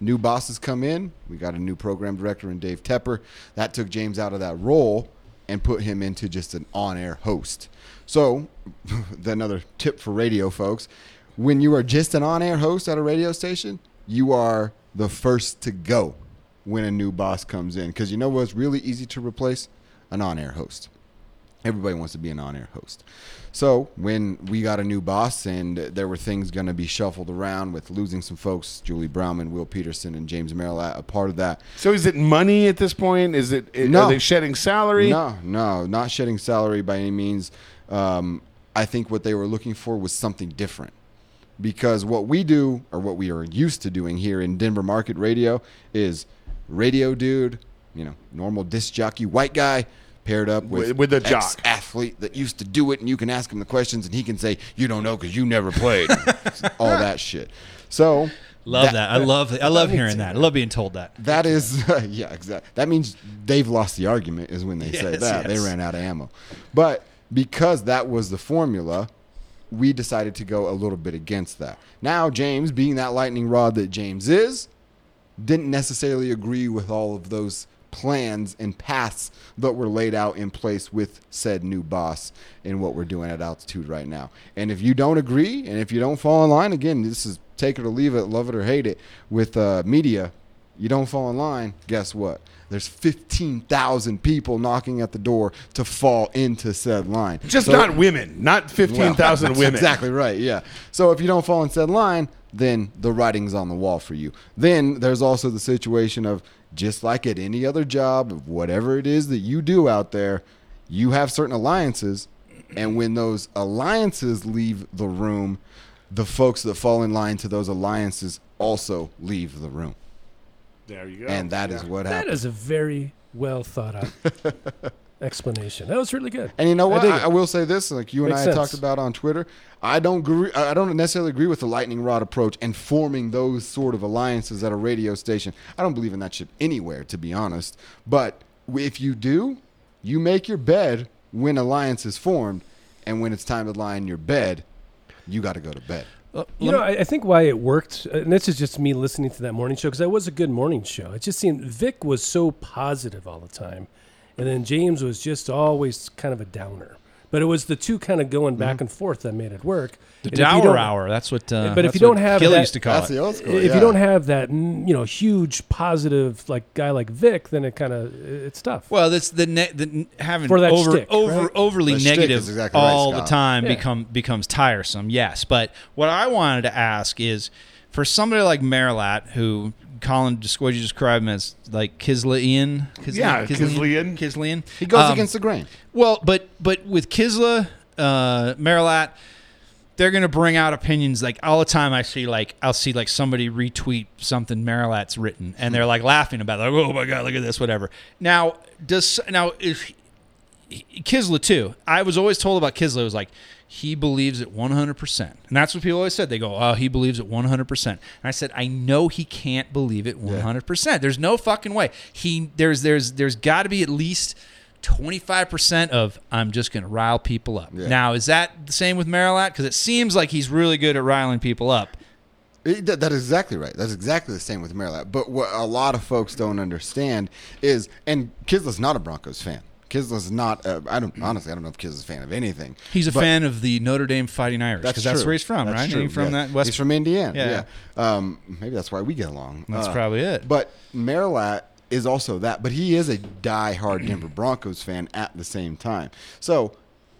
New bosses come in. We got a new program director in Dave Tepper. That took James out of that role and put him into just an on-air host. So, (laughs) another tip for radio folks: when you are just an on-air host at a radio station, you are the first to go when a new boss comes in because you know what's really easy to replace an on-air host everybody wants to be an on-air host so when we got a new boss and there were things going to be shuffled around with losing some folks julie browman will peterson and james Merilatt, a part of that So is it money at this point? Is it? No. Are they shedding salary? no no not shedding salary by any means um, i think what they were looking for was something different because what we do or what we are used to doing here in denver market radio is radio dude you know normal disc jockey white guy paired up with With- with a jock. athlete that used to do it and you can ask him the questions and he can say you don't know because you never played (laughs) all that shit so Love that. I love. I love hearing that. I love being told that. that is, (laughs) yeah, exactly. That means they've lost the argument, is when they say Yes, that. They ran out of ammo. But because that was the formula, we decided to go a little bit against that. Now, James, being that lightning rod that James is, didn't necessarily agree with all of those plans and paths that were laid out in place with said new boss in what we're doing at altitude right now. And if you don't agree and if you don't fall in line, again, this is take it or leave it, love it or hate it with uh, media. You don't fall in line, guess what? There's 15,000 people knocking at the door to fall into said line. Just So- not women. Not (laughs) fifteen thousand that's women. Exactly right. Yeah. So if you don't fall in said line, then the writing's on the wall for you. Then there's also the situation of just like at any other job, whatever it is that you do out there, you have certain alliances, and when those alliances leave the room, the folks that fall in line to those alliances also leave the room, There you go. and that is Yeah. what That happens. is a very well thought out (laughs) explanation. That was really good. And you know what? I. I will say this: like you and I sense. talked about on Twitter, I don't agree. I don't necessarily agree with the lightning rod approach and forming those sort of alliances at a radio station. I don't believe in that shit anywhere, to be honest. But if you do, you make your bed when alliance is formed, and when it's time to lie in your bed, you got to go to bed. Uh, you know, I, I think why it worked, uh, and this is just me listening to that morning show because that was a good morning show. It just seemed Vic was so positive all the time, and then James was just always kind of a downer. But it was the two kind of going back and forth that made it work. The And if Dower Hour. That's what. Uh, But if you don't have Gil that- used to call That's it. the old school. if yeah. you don't have that, you know, huge positive like guy like Vic, then it kind of it's tough. Well, that's the, ne- the having For that over shtick, over right? overly The negative exactly right, all the time Yeah. become becomes tiresome. Yes, but what I wanted to ask is for somebody like Merilatt, who Colin just what you describe him as like Kisleyan, Kisle- Yeah, Kisleyan. Kisleyan. he goes Um, against the grain. Well, but but with Kiszla, uh, Merilatt, they're gonna bring out opinions like all the time. I see like I'll see like somebody retweet something Merilatt's written, and they're like laughing about it, like oh my god, look at this, whatever. Now does now if Kiszla too, I was always told about Kisla it was like he believes it 100%. And that's what people always said. They go, "Oh, he believes it 100%." And I said, "I know he can't believe it 100%. There's no fucking way. He there's there's there's got to be at least 25% of I'm just going to rile people up." Yeah. Now, is that the same with Merilatt cuz it seems like he's really good at riling people up. It- that, that is exactly right. That's exactly the same with Merilatt. But what a lot of folks don't understand is, and Kiszla's not a Broncos fan. Kiszla's not. Uh, I don't honestly. I don't know if Kiszla's a fan of anything. He's a But fan of the Notre Dame Fighting Irish That's because that's where he's from, That's right? true, from yeah. that West He's from Indiana. Yeah. Yeah. Um, maybe that's why we get along. That's Uh, probably it. But Merilatt is also that, but he is a die-hard (clears throat) Denver Broncos fan at the same time. So,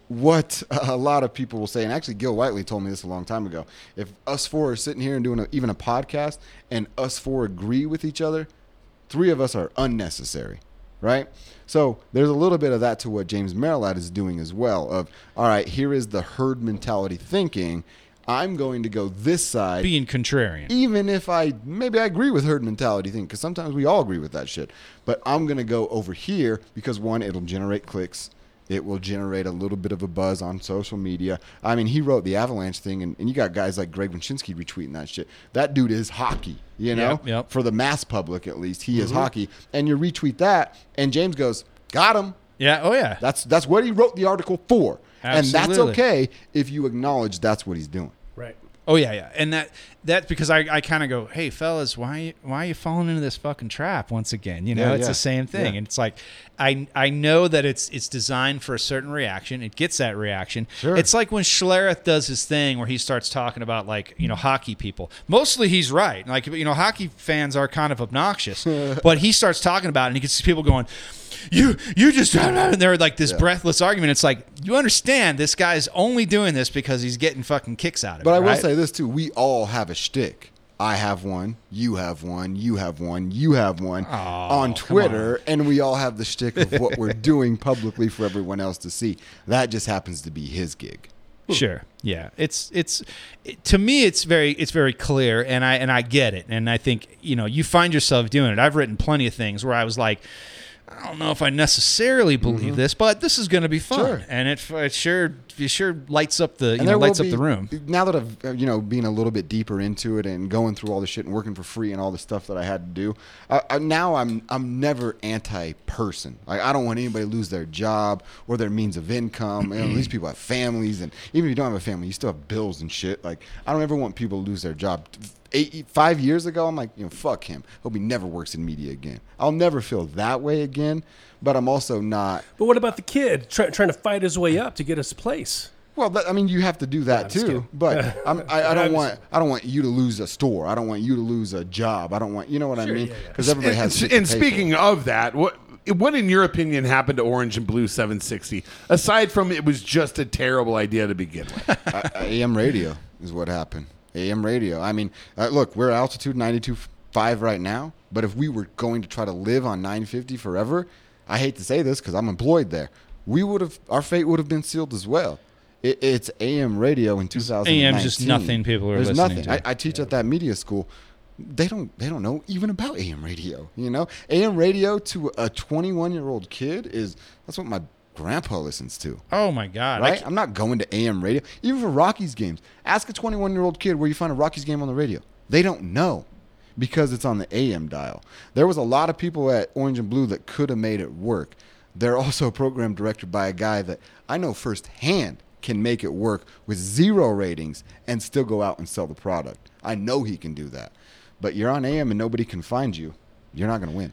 what (laughs) a lot of people will say, and actually Gil Whiteley told me this a long time ago: if us four are sitting here and doing a, even a podcast, and us four agree with each other, three of us are unnecessary, right? So there's a little bit of that to what James Merilatt is doing as well. Of all right, here is the herd mentality thinking. I'm going to go this side being contrarian. even if I maybe I agree with herd mentality thing because sometimes we all agree with that shit. But I'm gonna go over here because one, it'll generate clicks, It will generate a little bit of a buzz on social media. I mean, he wrote the Avalanche thing, and, and you got guys like Greg Wyshynski retweeting that shit. That dude is hockey, you know? Yep, yep. For the mass public, at least, he is mm-hmm. hockey. And you retweet that, and James goes, "Got him." Yeah. Oh yeah. That's that's what he wrote the article for, and that's okay if you acknowledge that's what he's doing. Right. Oh yeah, yeah, and that that's because I, I kind of go, hey fellas, why why are you falling into this fucking trap once again? You know, Yeah, it's yeah. the same thing, Yeah. and it's like I I know that it's it's designed for a certain reaction. It gets that reaction. Sure. It's like when Schlereth does his thing where he starts talking about like you know hockey people. Mostly he's right. Like you know hockey fans are kind of obnoxious, (laughs) but he starts talking about it and he gets people going. You you just (laughs) and they're like this breathless argument. It's like you understand this guy's only doing this because he's getting fucking kicks out of But it. But I will right? say this too: we all have a shtick. I have one. You have one. You have one. You have one on Twitter, and we all have the shtick of what we're (laughs) doing publicly for everyone else to see. That just happens to be his gig. Sure. Yeah. It's it's it, to me it's very it's very clear and I and I get it and I think you know you find yourself doing it. I've written plenty of things where I was like I don't know if I necessarily believe this, but this is going to be fun, Mm-hmm. Sure. and it, it sure it sure lights up the you know lights up be- the room. Now that I've uh, you know been a little bit deeper into it and going through all the shit and working for free and all the stuff that I had to do, I, I, now I'm I'm never anti-person. Like I don't want anybody to lose their job or their means of income. You know, these (clears throat) people have families, and even if you don't have a family, you still have bills and shit. Like I don't ever want people to lose their job. Eight, five years ago, I'm like, you know, fuck him. Hope he never works in media again. I'll never feel that way again. But I'm also not But what about the kid try, trying to fight his way up to get his place? Well, that, I mean, you have to do that just too. kidding. But (laughs) I'm, I, I don't I'm want I don't want you to lose a store. I don't want you to lose a job. I don't want you know what I mean? yeah, yeah. Because everybody has. and, to and speaking for. of that, what what in your opinion happened to Orange and Blue 760? Aside from it was just a terrible idea to begin with. (laughs) Uh, AM radio is what happened. AM radio. I mean, uh, look, we're at altitude 92.5 right now. But if we were going to try to live on 950 forever, I hate to say this because I'm employed there. We would have our fate would have been sealed as well. It, it's AM radio in 2019. AM 's just nothing people are There's listening nothing. I, I teach at that media school. They don't. They don't know even about AM radio. You know, AM radio to a 21 year old kid is that's what my grandpa listens to Oh my god! Right? I'm not going to AM radio. Even for Rockies games, ask a 21 year old kid where you find a Rockies game on the radio. They don't know because it's on the AM dial. There was a lot of people at Orange and Blue that could have made it work. They're also a program directed by a guy that I know firsthand can make it work with zero ratings and still go out and sell the product. I know he can do that. But you're on AM and nobody can find you. You're not going to win.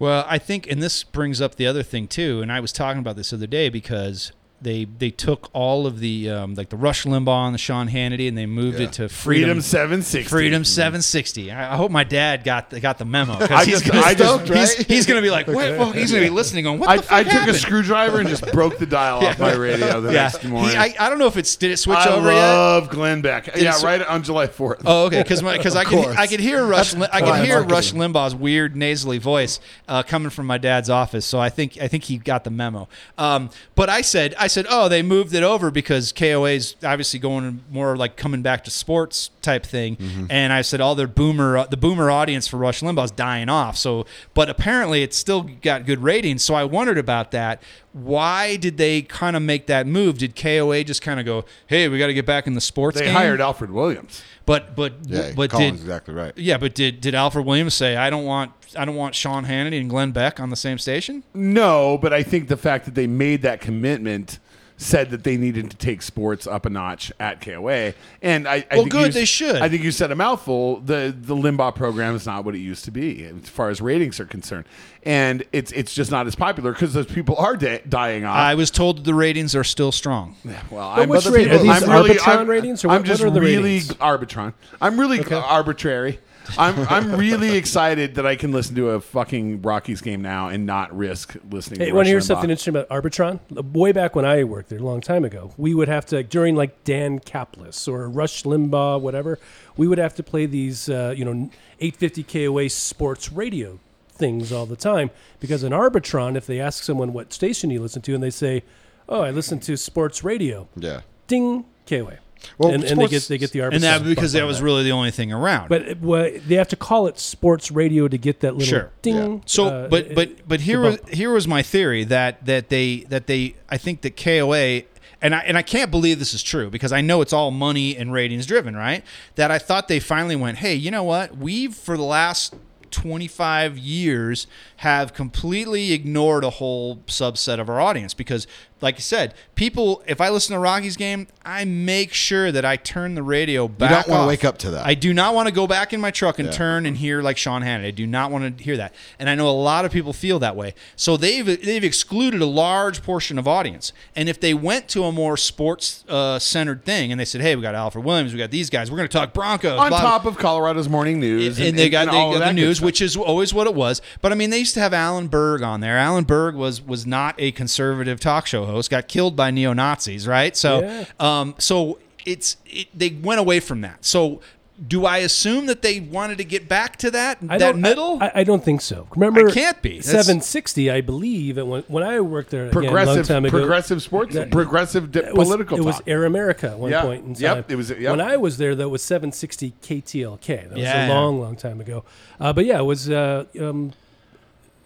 Well, I think, and this brings up the other thing too. And I was talking about this the other day because they they took all of the um, like the Rush Limbaugh and the Sean Hannity, and they moved Yeah. it to Freedom Freedom 760. Freedom 760. I, I hope my dad got the, got the memo (laughs) I because he's just- gonna, I just- he's, right? he's gonna be like, what? Well, he's gonna be (laughs) listening, going, what I, fuck I took a screwdriver and just broke the dial (laughs) off my radio the yeah, next morning. He, I, I don't know if it's did it switch I over yet. I love Glenn Beck. Yeah, right on July 4th. Oh, okay. Because because I could. I could hear Rush Lim- I could hear marketing. Rush Limbaugh's weird nasally voice uh, coming from my dad's office. So I think I think he got the memo. Um, but I said I said oh they moved it over because KOA is obviously going more like coming back to sports type thing. And I said all their boomer uh, the boomer audience for Rush Limbaugh is dying off. So but apparently it's still got good ratings. So I wondered about that. Why did they kind of make that move? Did KOA just kind of go, "Hey, we got to get back in the sports"? They game? hired Alfred Williams. But but Yeah, but Colin's did exactly right. yeah, but did did Alfred Williams say I don't want I don't want Sean Hannity and Glenn Beck on the same station? No, but I think the fact that they made that commitment said that they needed to take sports up a notch at KOA. And I, I Well, think good, you- they should. I think you said a mouthful. The the Limbaugh program is not what it used to be as far as ratings are concerned, and it's it's just not as popular because those people are da- dying off. I was told the ratings are still strong. Yeah, well, But which rate- are these Arbitron ratings, or I'm what- just what are the really ratings? Arbitron. I'm really arbitrary. I'm I'm really excited that I can listen to a fucking Rockies game now and not risk listening. Hey, to want to hear Limbaugh. something interesting about Arbitron? Way back when I worked there, a long time ago, we would have to during like Dan Caplis or Rush Limbaugh, whatever. We would have to play these, uh, you know, 850 KOA sports radio things all the time because in Arbitron, if they ask someone what station you listen to and they say, "Oh, I listen to sports radio," Yeah. ding, KOA. Well, and, and they get they get the and that because bump that on was really the only thing around. But it- well, they have to call it sports radio to get that little Sure. ding. So, uh, but but but here was here was my theory that that they that they I think that KOA and I and I can't believe this is true because I know it's all money and ratings driven, right? That I thought they finally went, hey, you know what? We've for the last 25 years have completely ignored a whole subset of our audience because like you said people if i listen to rocky's game i make sure that i turn the radio back don't wanna wake up to that. i do not want to go back in my truck and Yeah. turn and hear like Sean Hannity. I do not want to hear that. And I know a lot of people feel that way. So they've they've excluded a large portion of audience. And if they went to a more sports uh, centered thing and they said, "Hey, we got Alfred Williams, we got these guys. We're going to talk Broncos." On blah- top of Colorado's morning news, and, they got, and they got the news, which is always what it was. But I mean, they used to have Alan Berg on there. Alan Berg was was not a conservative talk show host. Got killed by neo Nazis, right? So, Yeah. um, so it's it, they went away from that. So. Do I assume that they wanted to get back to that I that middle? I, I don't think so. Remember, I can't be. 760. I believe and when when I worked there again, a long progressive, time ago. progressive sports, that- progressive di- It was, political it was. Air America at one Yeah. point in Yep, it was- yep. When I was there, that was 760 KTLK. That was Yeah, a yeah. long, long time ago. Uh, but yeah, it was uh, um,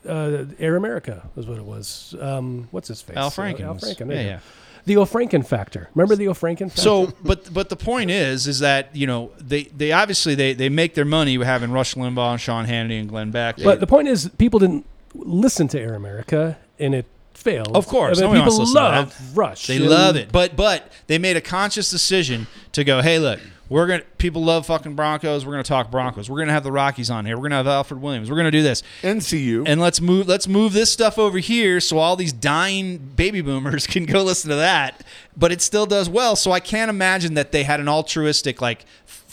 uh, Air America was what it was. Um, what's his face? Al Uh, Franken. Al Franken. Yeah, yeah. The O'Franken factor. Remember the O'Franken factor? So, but but the point is, is that you know they they obviously they they make their money having Rush Limbaugh and Sean Hannity and Glenn Beck. But the point is, people didn't listen to Air America, and it failed. Of course, I mean, people love Rush. They love it, but but they made a conscious decision to go. Hey, look, we're gonna people love fucking Broncos. We're gonna talk Broncos. We're gonna have the Rockies on here. We're gonna have Alfred Williams. We're gonna do this, NCU. and let's move let's move this stuff over here so all these dying baby boomers (laughs) can go listen to that. But it still does well. So I can't imagine that they had an altruistic like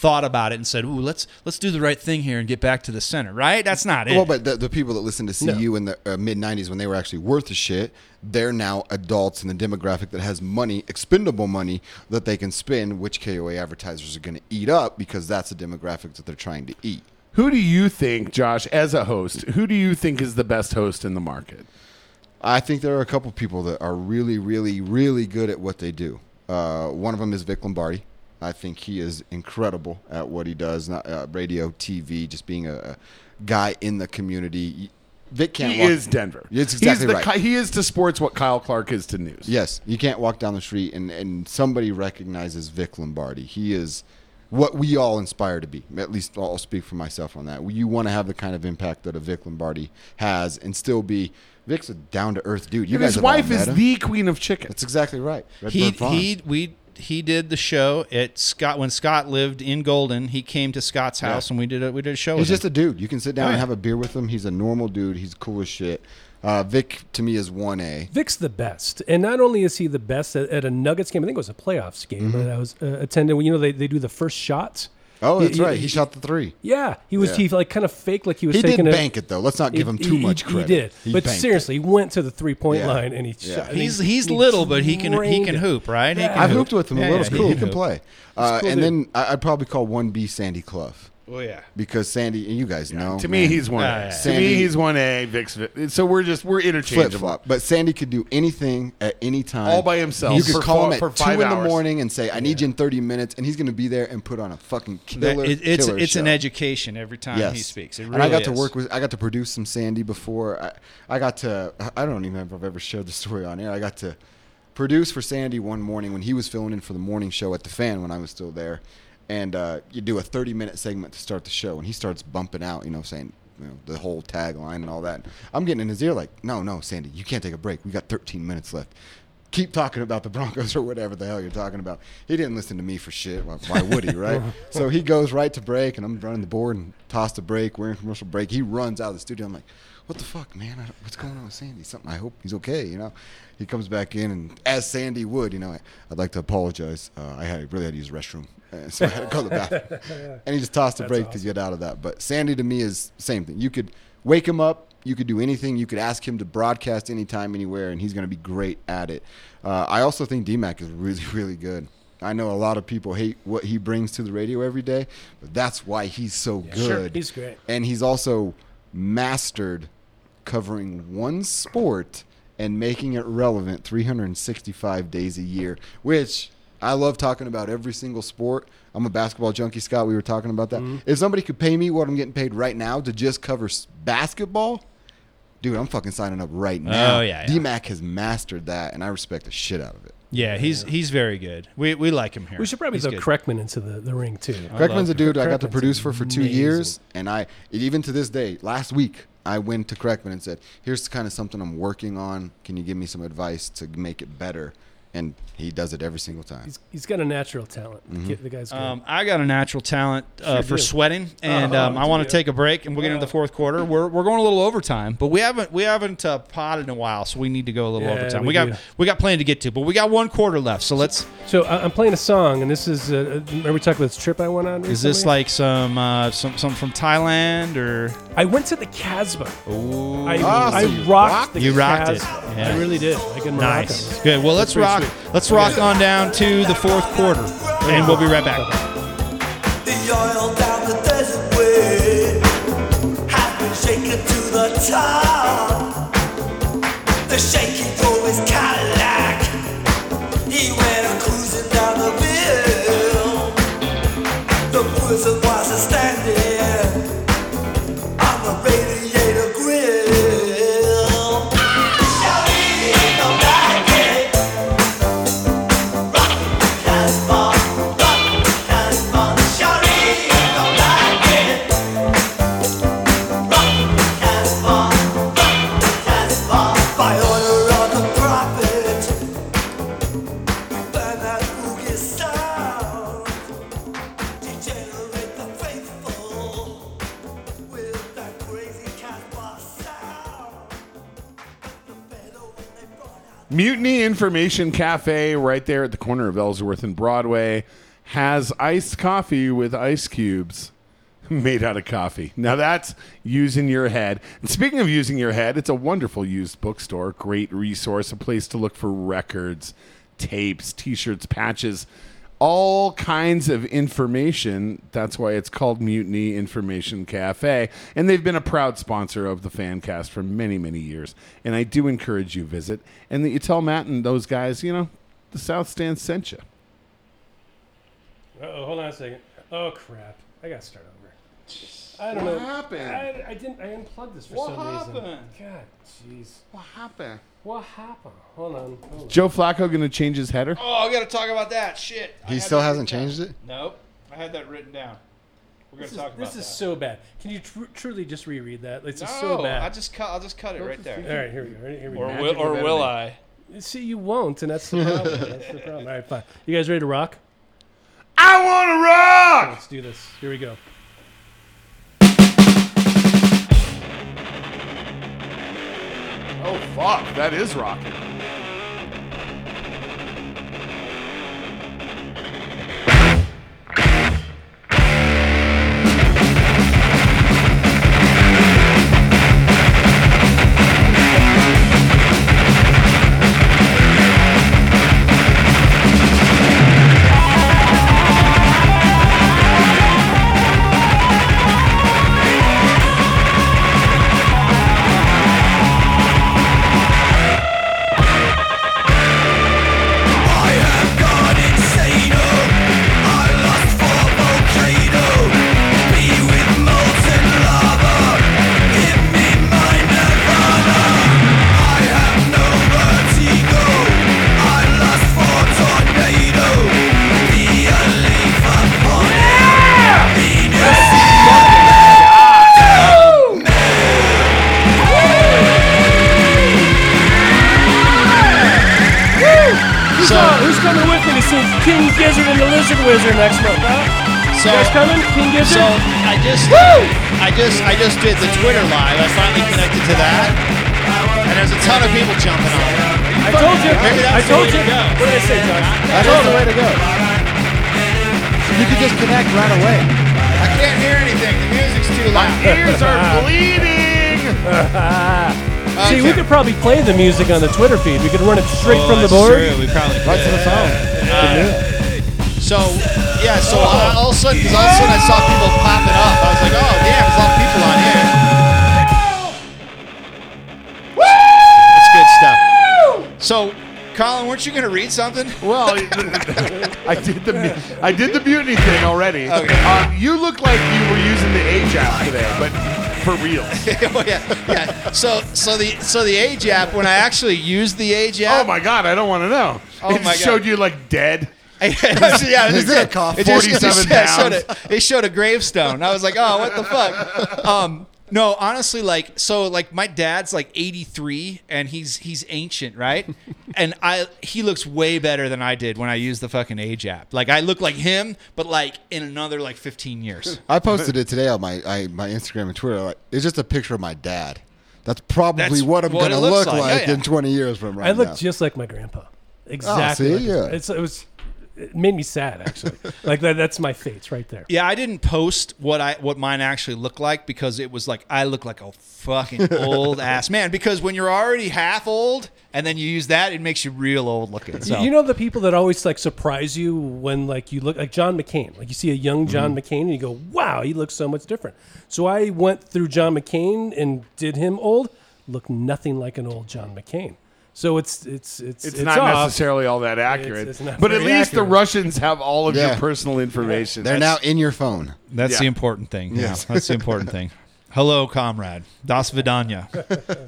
thought about it and said, "Ooh, let's let's do the right thing here and get back to the center." Right? That's not it. Well, but the, the people that listened to CU in the uh, mid '90s when they were actually worth the shit, they're now adults in the demographic that has money, expendable money that they can spend, which KOA advertisers are going to eat up because that's the demographic that they're trying to eat. who do you think, Josh, as a host, who do you think is the best host in the market? I think there are a couple people that are really, really, really good at what they do. Uh, one of them is Vic Lombardi. I think he is incredible at what he does, not uh, radio, TV, just being a, a guy in the community. Vic can't. He walk- is Denver. It's exactly He's the, right. He is to sports what Kyle Clark is to news. Yes, you can't walk down the street and, and somebody recognizes Vic Lombardi. He is what we all aspire to be. At least I'll speak for myself on that. You want to have the kind of impact that a Vic Lombardi has and still be. Vic's a down to earth dude. You And guys his wife is him. the queen of chicken. That's exactly right. he Farms. he we he did the show at Scott when Scott lived in Golden. He came to Scott's house and we did a we did a show. He's with just him. a dude. You can sit down and have a beer with him. He's a normal dude. He's cool as shit. Uh, Vic to me is one A. Vic's the best, and not only is he the best at, at a Nuggets game, I think it was a playoffs game that I was uh, attending. You know, they, they do the first shots. Oh, that's he- right. He shot the three. Yeah, he was Yeah. he like kind of fake like he was He did taking a, bank it though. Let's not give him too he- much credit. He did, He but banked it. seriously, he went to the three point Yeah. line and he Yeah. shot. He's he- he's he little, but he can he can hoop, right? He Yeah. can I've hoop. hooped with him Yeah, a little. yeah, cool. He can can play. Uh, cool and dude. then I'd probably call one B Sandy Clough Oh yeah. because Sandy, and you guys know. to me, man, he's one. Yeah, A. yeah. To me, he's one A. Vic's. So we're just we're interchangeable. Flip flop. But Sandy could do anything at any time, All by himself You could for call fa- him for at two five in the morning and say, "I need you in thirty minutes," and he's going to be there and put on a fucking killer. It, it's killer it's an education every time Yes. he speaks. It and I really got to work with. I got to produce some Sandy before. I, I got to. I don't even remember if I've ever shared the story on air. I got to produce for Sandy one morning when he was filling in for the morning show at the Fan when I was still there, and uh, you do a thirty minute segment to start the show, and he starts bumping out, you know, saying. You know, the whole tagline and all that. I'm getting in his ear like, no, no, Sandy, you can't take a break. We got 13 minutes left. Keep talking about the Broncos (laughs) or whatever the hell you're talking about. He didn't listen to me for shit. Why, why would he, right? (laughs) so he goes right to break, and I'm running the board and toss the break. We're in commercial break. He runs out of the studio. I'm like, what the fuck, man? I, what's going on with Sandy? Something. I hope he's okay. You know. He comes back in, and as Sandy would, you know, I'd like to apologize. Uh, I had really had to use the restroom, (laughs) so I had to go to the bathroom. (laughs) and he just tossed the break to get out of that. But Sandy to me is same thing. You could wake him up. You could do anything. You could ask him to broadcast anytime, anywhere, and he's going to be great at it. Uh, I also think DMAC is really, (laughs) really good. I know a lot of people hate what he brings to the radio every day, but that's why he's so good. Sure, he's great. And he's also mastered covering one sport and making it relevant 365 days a year, which I love talking about every single sport. I'm a basketball junkie, Scott. We were talking about that. Mm-hmm. If somebody could pay me what I'm getting paid right now to just cover basketball, dude, I'm fucking signing up right now. Oh, yeah, yeah. D-Mac has mastered that, and I respect the shit out of it. Yeah, he's he's very good. We we like him here. We should probably He's throw good. Kreckman into the, the ring too. Kreckman's a dude I got to produce for for two amazing. years, and I even to this day, last week I went to Kreckman and said, "Here's kind of something I'm working on. Can you give me some advice to make it better?" And he does it every single time. He's, he's got a natural talent. The Mm-hmm. kid- The guy's good. Um, I got a natural talent uh, Sure for do. sweating, and Oh, um, I do want you? to take a break, and we'll get into the fourth quarter. We're, we're going a little overtime, but we haven't we haven't uh, potted in a while, so we need to go a little Yeah, overtime. we We, got do. we got plenty to get to, but we got one quarter left, so let's. so I, I'm playing a song, and this is. Uh, remember we talked about this trip I went on? Is this recently? like some uh, some some from Thailand or? I went to the Casbah. Ooh, I, Ah, I so you rocked rocked the You rocked it. Casbah. Yeah. I really did. Like in nice, Morocco. good. Well, let's pretty rock. Let's rock on down to the fourth quarter, and we'll be right back. The oil down the Mutiny Information Cafe, right there at the corner of Ellsworth and Broadway, has iced coffee with ice cubes (laughs) made out of coffee. Now that's using your head. And speaking of using your head, it's a wonderful used bookstore, great resource, a place to look for records, tapes, t-shirts, patches, all kinds of information. That's why it's called Mutiny Information Cafe. And they've been a proud sponsor of the Fancast for many, many years. And I do encourage you visit and that you tell Matt and those guys, you know, the South Stand sent you. Oh, hold on a second. Oh crap! I gotta start over. I don't know. happened? I, I didn't. I unplugged this for What some reason. What happened? God, jeez. What happened? What happened? Hold on. Hold on. Joe Flacco going to change his header? Oh, I got to talk about that shit. He had still hasn't changed down. it. Nope, I had that written down. We're gonna This is, talk about this that. is so bad. Can you tr- truly just reread that? It's no, just so bad. I just cut. I'll just cut it right there. All right, here we go. Here we Or go. will, or will I? See, you won't, and that's the (laughs) problem. that's the problem. All right, fine. You guys ready to rock? I want to rock! Let's do this. Here we go. Oh, fuck. That is rocking. I just, I just, I just did the Twitter live. I finally connected to that, and there's a ton of people jumping on. it. I told you. Maybe I told the you. to go. What did I say, Josh? That is the way to go. You could just connect right away. I can't hear anything. The music's too loud. My Ears are (laughs) bleeding! (laughs) See, we could probably play the music on the Twitter feed. We could run it straight Oh, from the that's board. true. We probably Right to the phone. Uh, So yeah, so I, all of a sudden, because all of a sudden I saw people popping up. I was like, oh damn, there's a lot of people on here. That's good stuff. So, Colin, weren't you going to read something? Well, (laughs) I did the I did the mutiny thing already. Okay. Um, you look like you were using the age app today, but for real. (laughs) oh yeah, yeah. So, so the so the age app. When I actually used the age app, Oh my god, I don't want to know. Oh it my God. showed you like dead. (laughs) yeah, it Is just- it a cough? It just, it 47 just- yeah, it showed, a, it showed a gravestone. I was like, oh, what the fuck? (laughs) Um, no, honestly, like, so, like, my dad's like 83, and he's he's ancient, right? (laughs) And I he looks way better than I did when I used the fucking age app. Like, I look like him, but like in another like 15 years. I posted it today on my I, my Instagram and Twitter. Like, it's just a picture of my dad. That's probably That's what I'm what going to look like. like, Yeah, yeah. in 20 years from right now. I look now. just like my grandpa. Exactly. see? like Yeah. It's, it was. It made me sad actually. (laughs) like that. That's my fate right there. Yeah, I didn't post what I what mine actually looked like because it was like I look like a fucking (laughs) old ass man. Because when you're already half old and then you use that, it makes you real old looking. So You know the people that always like surprise you when like you look like John McCain. Like you see a young John mm-hmm. McCain and you go, "Wow, he looks so much different." So I went through John McCain and did him old. Looked nothing like an old John McCain. So it's it's it's It's, it's not off. necessarily all that accurate, it's not but at very least the. Russians have all of your personal information. They're That's- now in your phone. That's Yeah. the important thing. Yes. Yeah, that's the important thing. Hello, comrade. Das Vidanya.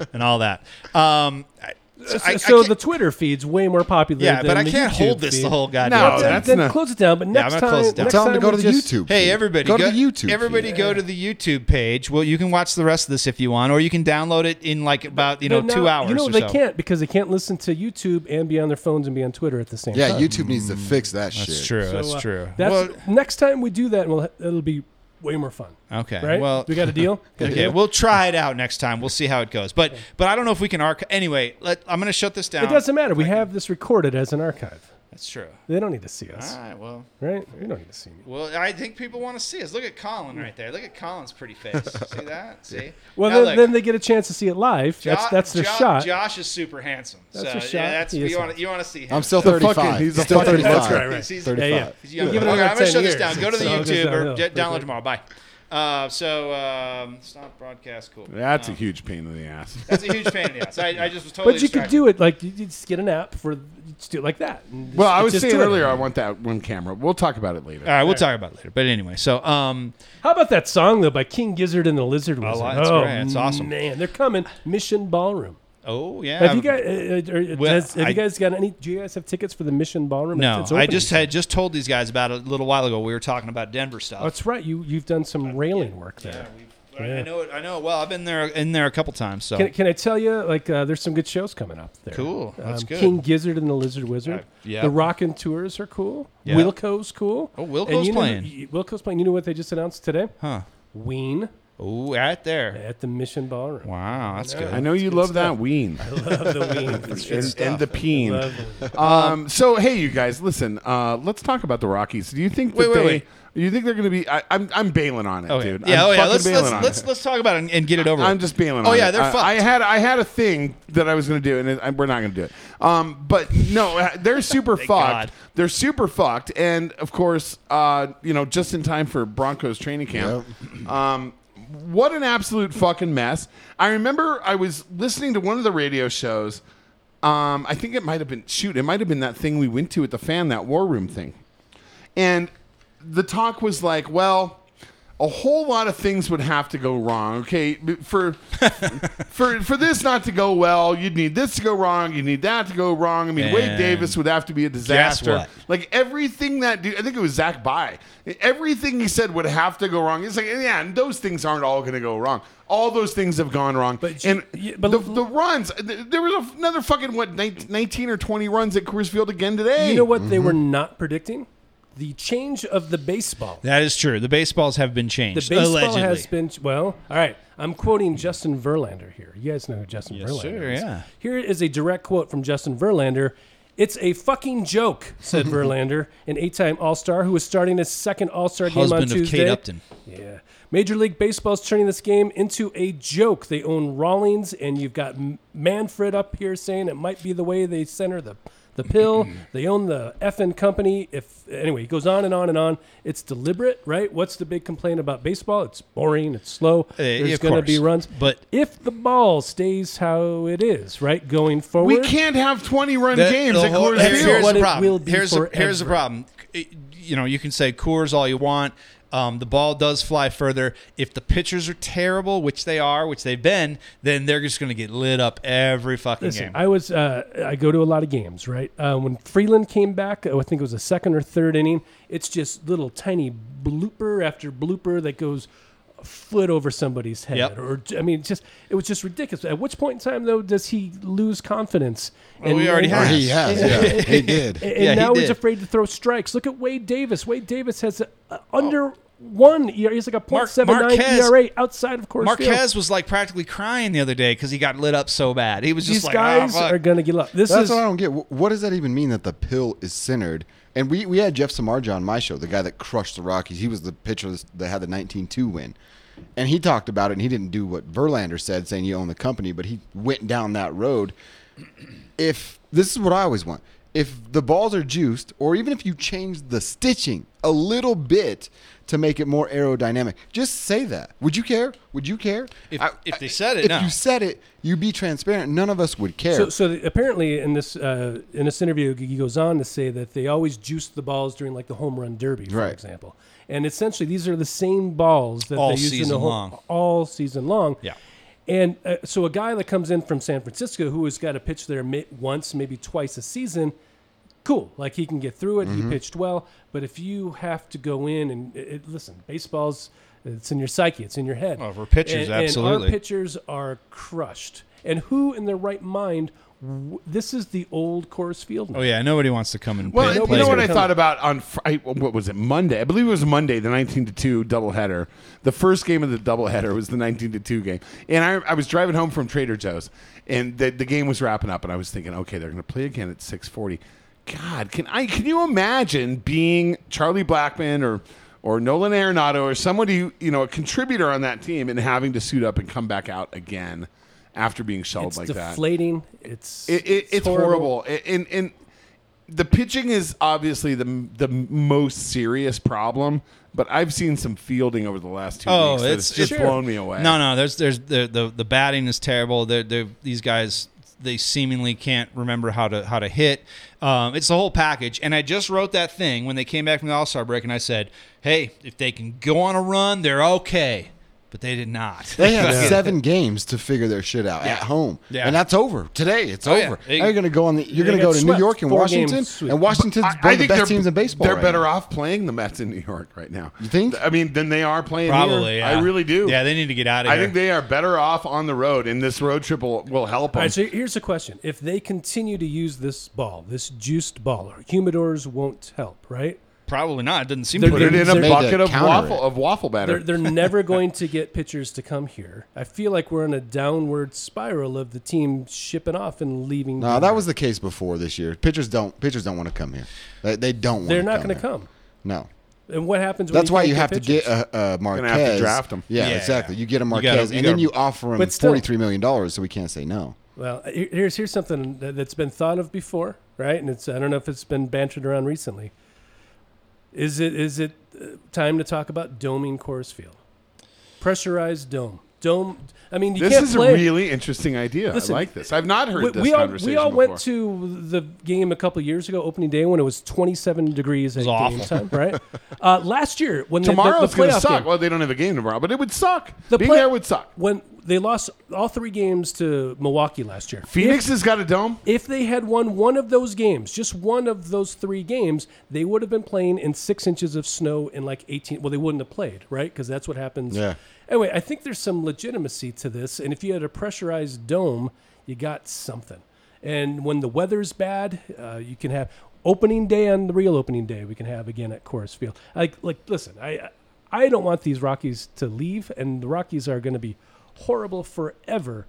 (laughs) and all that. Um, I, So, I- I so can't- the Twitter feed's way more popular. yeah, than but I the can't YouTube hold this feed. the whole goddamn No, time. Then, that's then not- close it down. But Yeah, next I'm time, close it down. next Tell them time to go to the just- YouTube. Hey, everybody, go, to the YouTube. Everybody, feed. go to the YouTube page. Well, you can watch the rest of this if you want, or you can download it in like about you know But two hours. You know or they so. can't because they can't listen to YouTube and be on their phones and be on Twitter at the same Yeah, time. YouTube needs to fix that shit. That's true. So, that's uh, true. That's well, next time we do that, we'll, it'll be way more fun. okay. Right? Well, we got a deal. Got (laughs) a Okay, deal? we'll try it out next time. We'll see how it goes. But but I don't know if we can archive. Anyway, let, I'm going to shut this down. It doesn't matter. We have this recorded as an archive. That's true. They don't need to see us, All right. Well, right? You don't need to see me. well, I think people want to see us. Look at Colin right there. Look at Colin's pretty face. (laughs) see that? See? Well, Now then, look, then they get a chance to see it live. Jo- that's that's their Jo- shot. Josh is super handsome. That's so, a Yeah, shot. that's He you want handsome. you want to see him. I'm still The 35. fucking- he's still fucking 35. look right, right. He's- he's- 35. Yeah, yeah. He's young. Give it okay, I'm going to 10 shut this down. Go to the So YouTube or download tomorrow. Bye. Uh, so um, stop broadcast. Cool. That's a Um, huge pain in the ass. That's a huge pain in the ass. I, I just was totally. but you could do it like you you just get an app for just do it like that. just- Well, I was saying earlier, I want that one camera. We'll talk about it later. All right, we'll talk about it later. But anyway, so um, How about that song though by King Gizzard and the Lizard Wizard? that's oh great. That's awesome. Man, they're coming. Mission Ballroom. Oh yeah. Have you guys? Uh, uh, uh, Well, has- have I- you guys got any? Do you guys have tickets for the Mission Ballroom? No, It's I just had just told these guys about it a little while ago. We were talking about Denver stuff. Oh, that's right. You you've done some railing work there. yeah, we've, I- know it. I know it well. I've been there in there a couple times. So Can, can I tell you, like, uh, there's some good shows coming up there. Cool. That's um, good. King Gizzard and the Lizard Wizard. Uh, yeah. The Rockin' Tours are cool. Yeah. Wilco's cool. Oh, Wilco's know- playing. y- Wilco's playing. You know what they just announced today? huh? Ween Oh, at there. at the Mission Ballroom. Wow, that's good. I know you love that ween (laughs) I Love the Ween. (laughs) And, and the peen. Love. Um, so hey, you guys, listen. Uh, let's talk about the Rockies. Do you think that Wait, wait, they? wait. You think they're going to be? I, I'm I'm bailing on it, Oh, yeah. dude. Yeah, I'm oh yeah. fucking Let's bailing let's on let's, it. let's talk about it and, and get it over. I'm with. just bailing Oh, on yeah, it. they're I, fucked. I had I had a thing that I was going to do, and it, I, we're not going to do it. Um, but no, uh, they're (laughs) super fucked. God. They're super fucked, and of course, uh, you know, just in time for Broncos training camp. Um, what an absolute fucking mess! I remember I was listening to one of the radio shows. Um, I think it might have been shoot. It might have been that thing we went to at the fan, that war room thing. And the talk was like, well, a whole lot of things would have to go wrong. Okay, for (laughs) for for this not to go well, you'd need this to go wrong. You need that to go wrong. I mean, Wade Davis would have to be a disaster. Like everything that dude, I think it was Zach By. Everything he said would have to go wrong. It's like, yeah, and those things aren't all going to go wrong. All those things have gone wrong. But and you- but- the, the runs, there was another fucking what, 19 19 or twenty runs at Coors Field again today. You know what they were mm-hmm. not predicting? The change of the baseball. That is true. The baseballs have been changed. The baseball allegedly. has been well. All right, I'm quoting Justin Verlander here. You guys know who Justin Yes, Verlander sir, is. yeah. Here is a direct quote from Justin Verlander. It's a fucking joke," said (laughs) Verlander, an eight-time All-Star who is starting his second All-Star game on Husband of Tuesday. Kate Upton. Yeah. Major League Baseball's turning this game into a joke. They own Rawlings, and you've got Manfred up here saying it might be the way they center the, the pill. (clears throat) they own the effing company. If anyway, he goes on and on and on. It's deliberate, right? What's the big complaint about baseball? It's boring. It's slow. Uh, there's going to be runs, But- if the ball stays how it is, right, going forward, We can't have 20 run The- games the at Coors Field. here's what the problem. here's the, here's the problem. Uh, you know, you can say Coors all you want. Um, the ball does fly further. If the pitchers are terrible, which they are, which they've been, then they're just going to get lit up every fucking Listen, game. I was uh, I go to a lot of games, right? Uh, when Freeland came back, I think it was a second or third inning. It's just little tiny blooper after blooper that goes a foot over somebody's head, Yep. or I mean, just it was just ridiculous. At which point in time though does he lose confidence? Well, we already and- have. He has, (laughs) yeah, he did. and Yeah, he now he's afraid to throw strikes. Look at Wade Davis. Wade Davis has a, a under one. ERA. He's like a Mark- .79 Marquez- ERA outside of course. Marquez was like practically crying the other day because he got lit up so bad. He was just These like, guys "Ah, fuck." are gonna get up. This That's is what I don't get. What does that even mean that the pill is centered? And we, we had Jeff Samardzija on my show, the guy that crushed the Rockies. He was the pitcher that had the 19-2 win. And he talked about it, and he didn't do what Verlander said, saying you own the company, but he went down that road. If this is what I always want, if the balls are juiced, or even if you change the stitching a little bit to make it more aerodynamic, just say that. Would you care? Would you care? If- I- if they said it, if no. you said it, you'd be transparent. None of us would care. So, so the- apparently, in this uh, in this interview, he goes on to say that they always juice the balls during like the home run derby, for Right. example. And essentially, these are the same balls that All they use in the season home, long. all season long. Yeah. And uh, so, a guy that comes in from San Francisco who has got to pitch there ma- once, maybe twice a season, cool. Like he can get through it. Mm-hmm. He pitched well. But if you have to go in and it, it- listen, baseball's it's in your psyche, it's in your head. Oh, for pitchers, and, And absolutely. our pitchers are crushed. And who in their right mind? W- this is the old Coors Field. now. Oh yeah, nobody wants to come and Well, play. you play know what. I thought about on Fri- I- what was it Monday? I believe it was Monday, the nineteen to two doubleheader. The first game of the doubleheader was the nineteen to two game, and I, I was driving home from Trader Joe's, and the, the game was wrapping up, and I was thinking, okay, they're going to play again at six forty. God, can I can you imagine being Charlie Blackmon or or Nolan Arenado or somebody you know a contributor on that team and having to suit up and come back out again after being shelled it's like that? deflating. It's It, it, it's horrible. And, and the pitching is obviously the the most serious problem. But I've seen some fielding over the last two Oh, weeks that it's- just it's- blown me away. No, no. There's there's the the, the batting is terrible. They're, they're, these guys they seemingly can't remember how to how to hit. Um, it's the whole package. And I just wrote that thing when they came back from the All Star break, and I said, "Hey, if they can go on a run, they're okay." But they did not. They had (laughs) seven games to figure their shit out at home, Yeah. and that's over today. It's Oh, yeah. over. They- now you're going to go on the. You're going to go got to New. York and Four Washington, and Washington's I, one I of the best they're, teams in baseball. They're right better now. off playing the Mets in New York right now. You think? I mean, than they are playing Probably. here. Yeah. I really do. Yeah, they need to get out of I here. I think they are better off on the road, and this road trip will, will help them. All right, so here's the question: If they continue to use this ball, this juiced ball, humidors won't help, right? Probably not. It doesn't seem They're to Put it in a Made to bucket of counter waffle it. of waffle batter. They're, they're never going to get pitchers to come here. I feel like we're in a downward spiral of the team shipping off and leaving. No, that was the case before this year. Pitchers don't. Pitchers don't want to come here. They, they don't. want They're not going to here. come. No. And what happens? When That's why can't you have to pitchers? get a, a Marquez. have to draft 'em. Yeah, Yeah, exactly. yeah. You get a You gotta- Marquez, you and then gotta- you offer him But still- forty three million dollars, so we can't say no. Well, here- here's here's something that- that's been thought of before, right? And it's I don't know if it's been bantered around recently. Is it is it uh, time to talk about doming Coors Field? Pressurized dome, dome. I mean, you this can't is play. a really interesting idea. Listen, I like this. I've not heard we, this we all, conversation we all before. went to the game a couple years ago, opening day, when it was 27 degrees at was game time, right? (laughs) uh, last year, when the- the, Tomorrow's the, going to suck. game, Well, they don't have a game tomorrow, but it would suck. the Being play- there would suck. when they lost all three games to Milwaukee last year. Phoenix has got a dome. If they had won one of those games, just one of those three games, they would have been playing in six inches of snow in like 18. Well, they wouldn't have played, right? Because that's what happens. Yeah. Anyway, I think there's some legitimacy to this. And if you had a pressurized dome, you got something. And when the weather's bad, uh, you can have opening day on the real opening day. We can have again at Coors Field. Like, like, listen, I, I don't want these Rockies to leave, and the Rockies are going to be horrible forever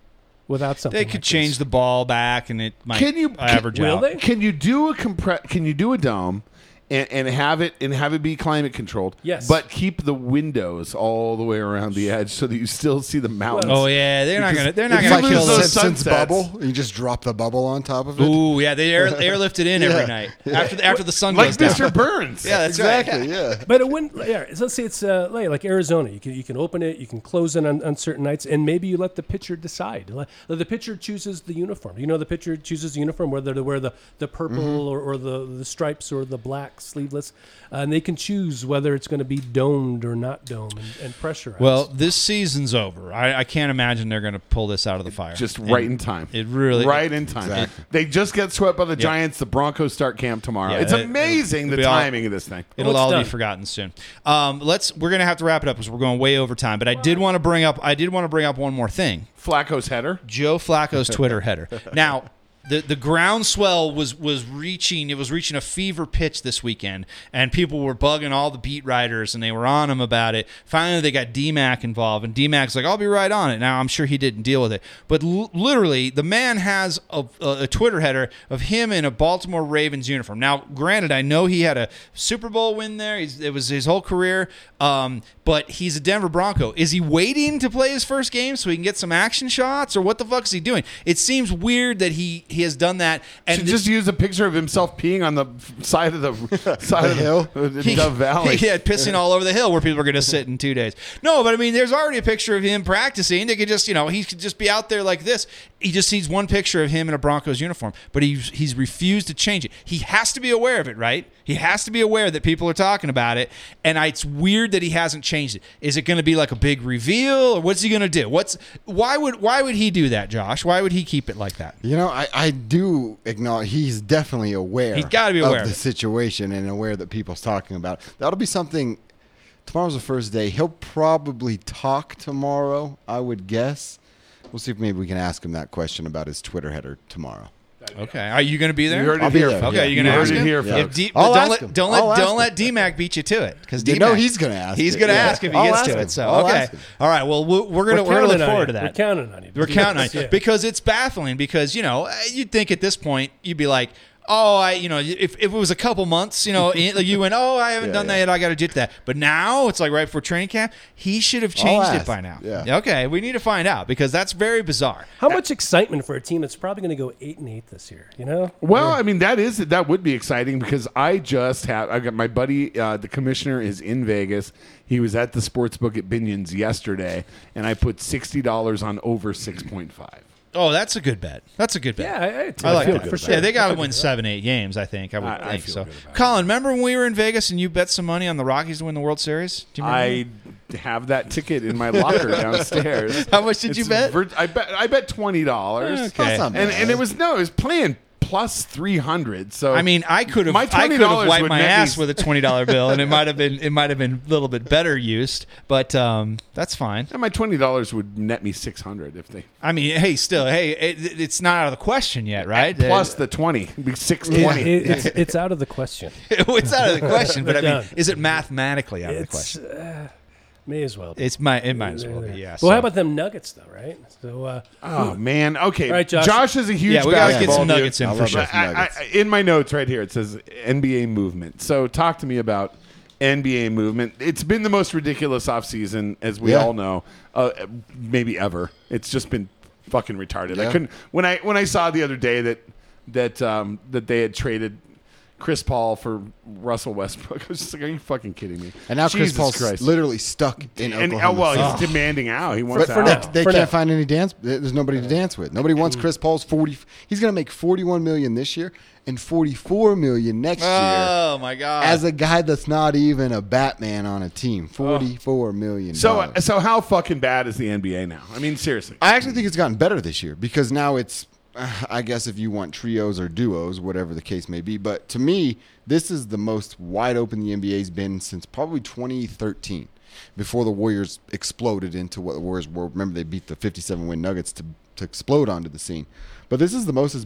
without something. They could like change this. the ball back, and it might Can you- average will out. they? Can you do a compre- Can you do a dome and, and have it and have it be climate controlled. Yes. but keep the windows all the way around the edge so that you still see the mountains. Oh yeah, they're not gonna they're not gonna you kill lose those. those Simpsons sunsets- bubble. You just drop the bubble on top of it. Ooh yeah, they air, airlift it in every Yeah. night after the, after the sun like goes down. Like Mr. Burns. (laughs) Yeah, that's right. exactly. Yeah. But it wouldn't. Yeah, so let's say it's uh, like, like Arizona. You can you can open it, you can close it on, on certain nights, and maybe you let the pitcher decide. Let, let the pitcher chooses the uniform. You know, the pitcher chooses the uniform whether to wear the the purple Mm-hmm. or, or the the stripes or the black sleeveless, uh, and they can choose whether it's going to be domed or not domed and, and pressurized. Well, this season's over. I, I can't imagine they're going to pull this out of the fire. Just And right in time. It really right in time. Exactly. They just get swept by the Giants. The Broncos start camp tomorrow. Yeah, it's it- amazing the it'll be all- timing of this thing. It'll Well, all it's be forgotten soon. Um, let's. We're gonna have to wrap it up because we're going way over time. But I did want to bring up. I did want to bring up one more thing. Flacco's header. Joe Flacco's Twitter header. (laughs) Now, the the groundswell was was reaching. It was reaching a fever pitch this weekend, and people were bugging all the beat writers, and they were on him about it. Finally, they got DMAC involved, and DMAC's like, "I'll be right on it." Now, I'm sure he didn't deal with it, but l- literally, the man has a, a, a Twitter header of him in a Baltimore Ravens uniform. Now, granted, I know he had a Super Bowl win there. He's, it was his whole career, um, but he's a Denver Bronco. Is he waiting to play his first game so he can get some action shots, or what the fuck is he doing? It seems weird that he he has done that. And Should just use a picture of himself peeing on the side of the (laughs) side of hill? the, the he- Dove Valley. Yeah, pissing (laughs) all over the hill where people are going to sit in two days. No, but I mean, there's already a picture of him practicing. They could just, you know, he could just be out there like this. He just sees one picture of him in a Broncos uniform, but he's he's refused to change it. He has to be aware of it, right? He has to be aware that people are talking about it, and I, it's weird that he hasn't changed it. Is it going to be like a big reveal, or what's he going to do? What's why would why would he do that, Josh? Why would he keep it like that? You know, I, I do acknowledge he's definitely aware. He's gotta be aware of of the situation and aware that people's talking about. it. That'll be something. Tomorrow's the first day. He'll probably talk tomorrow. I would guess. We'll see if maybe we can ask him that question about his Twitter header tomorrow. Okay, are you going to be there? You heard it I'll be here. there. Okay, Yeah. you're gonna You ask heard it him? here, If folks. D- I'll don't ask let him. don't I'll let ask don't him. let DMAC beat you to it because You know he's gonna ask He's it, gonna yeah. ask if he I'll gets ask to him. it. So I'll okay, ask him. all right. Well, we're, we're gonna we're, gonna look forward you. to We're that. counting on you. We're (laughs) counting on you Yeah. because it's baffling. Because you know uh, you'd think at this point you'd be like. Oh, I you know if, if it was a couple months, you know, (laughs) you went, oh, I haven't Yeah, done that yeah. yet. I got to do that. But now it's like right before training camp. He should have changed it by now. Yeah. Okay, we need to find out because that's very bizarre. How much excitement for a team that's probably going to go eight and eight this year? You know, Well, I mean that is that would be exciting because I just have I got my buddy uh, the commissioner is in Vegas. He was at the sports book at Binion's yesterday, and I put sixty dollars on over six point five. Oh, that's a good bet. That's a good bet. yeah, I, I, I like feel that. good for sure. Yeah, they got to win seven, eight games. I think. I would I- I think feel so. good about. Colin, remember when we were in Vegas and you bet some money on the Rockies to win the World Series? Do you remember? I have that ticket in my locker (laughs) downstairs. How much did you bet? vir- I bet I bet twenty dollars. Okay. And and it was no, it was playing plus three hundred. So I mean, I could have. My I could have $20 wiped would my net me ass with a twenty dollar bill, and it might have been. It might have been a little bit better used, but um, that's fine. and my twenty dollars would net me six hundred if they I mean, hey, still, hey, it, it's not out of the question yet, right? plus the twenty, It'd be six It- it- it's, it's out of the question. (laughs) it's out of the question, but I mean, is it mathematically out of the question? uh, may as well. Be. It's my. It might as well be. Yeah. well, so- how about them Nuggets though? Right. So uh, Oh man, okay. All right, Josh. Josh is a huge Yeah, we gotta get basketball some dude. nuggets in for sure. I. I, in my notes right here, it says NBA movement. So talk to me about NBA movement. It's been the most ridiculous offseason, as we Yeah. all know, uh, maybe ever. It's just been fucking retarded. Yeah. I couldn't when I when I saw the other day that that um, that they had traded. Chris Paul for Russell Westbrook. (laughs) I was just like, "Are you fucking kidding me?" and now Jesus Chris Paul's Christ. literally stuck in and oh, Oklahoma. well, City. he's demanding out. He wants For- for out. now. They For can't now. find any dance. There's nobody to dance with. Nobody wants Chris Paul's forty. He's going to make forty-one million this year and forty-four million next year Oh my god! as a guy that's not even a Batman on a team. Forty-four million. So, dollars. so how fucking bad is the NBA now? I mean, seriously. I actually think it's gotten better this year because now it's, I guess, if you want trios or duos, whatever the case may be. But to me, this is the most wide open the NBA's been since probably 2013, before the Warriors exploded into what the Warriors were. Remember, they beat the 57 win Nuggets to, to explode onto the scene. But this is the most,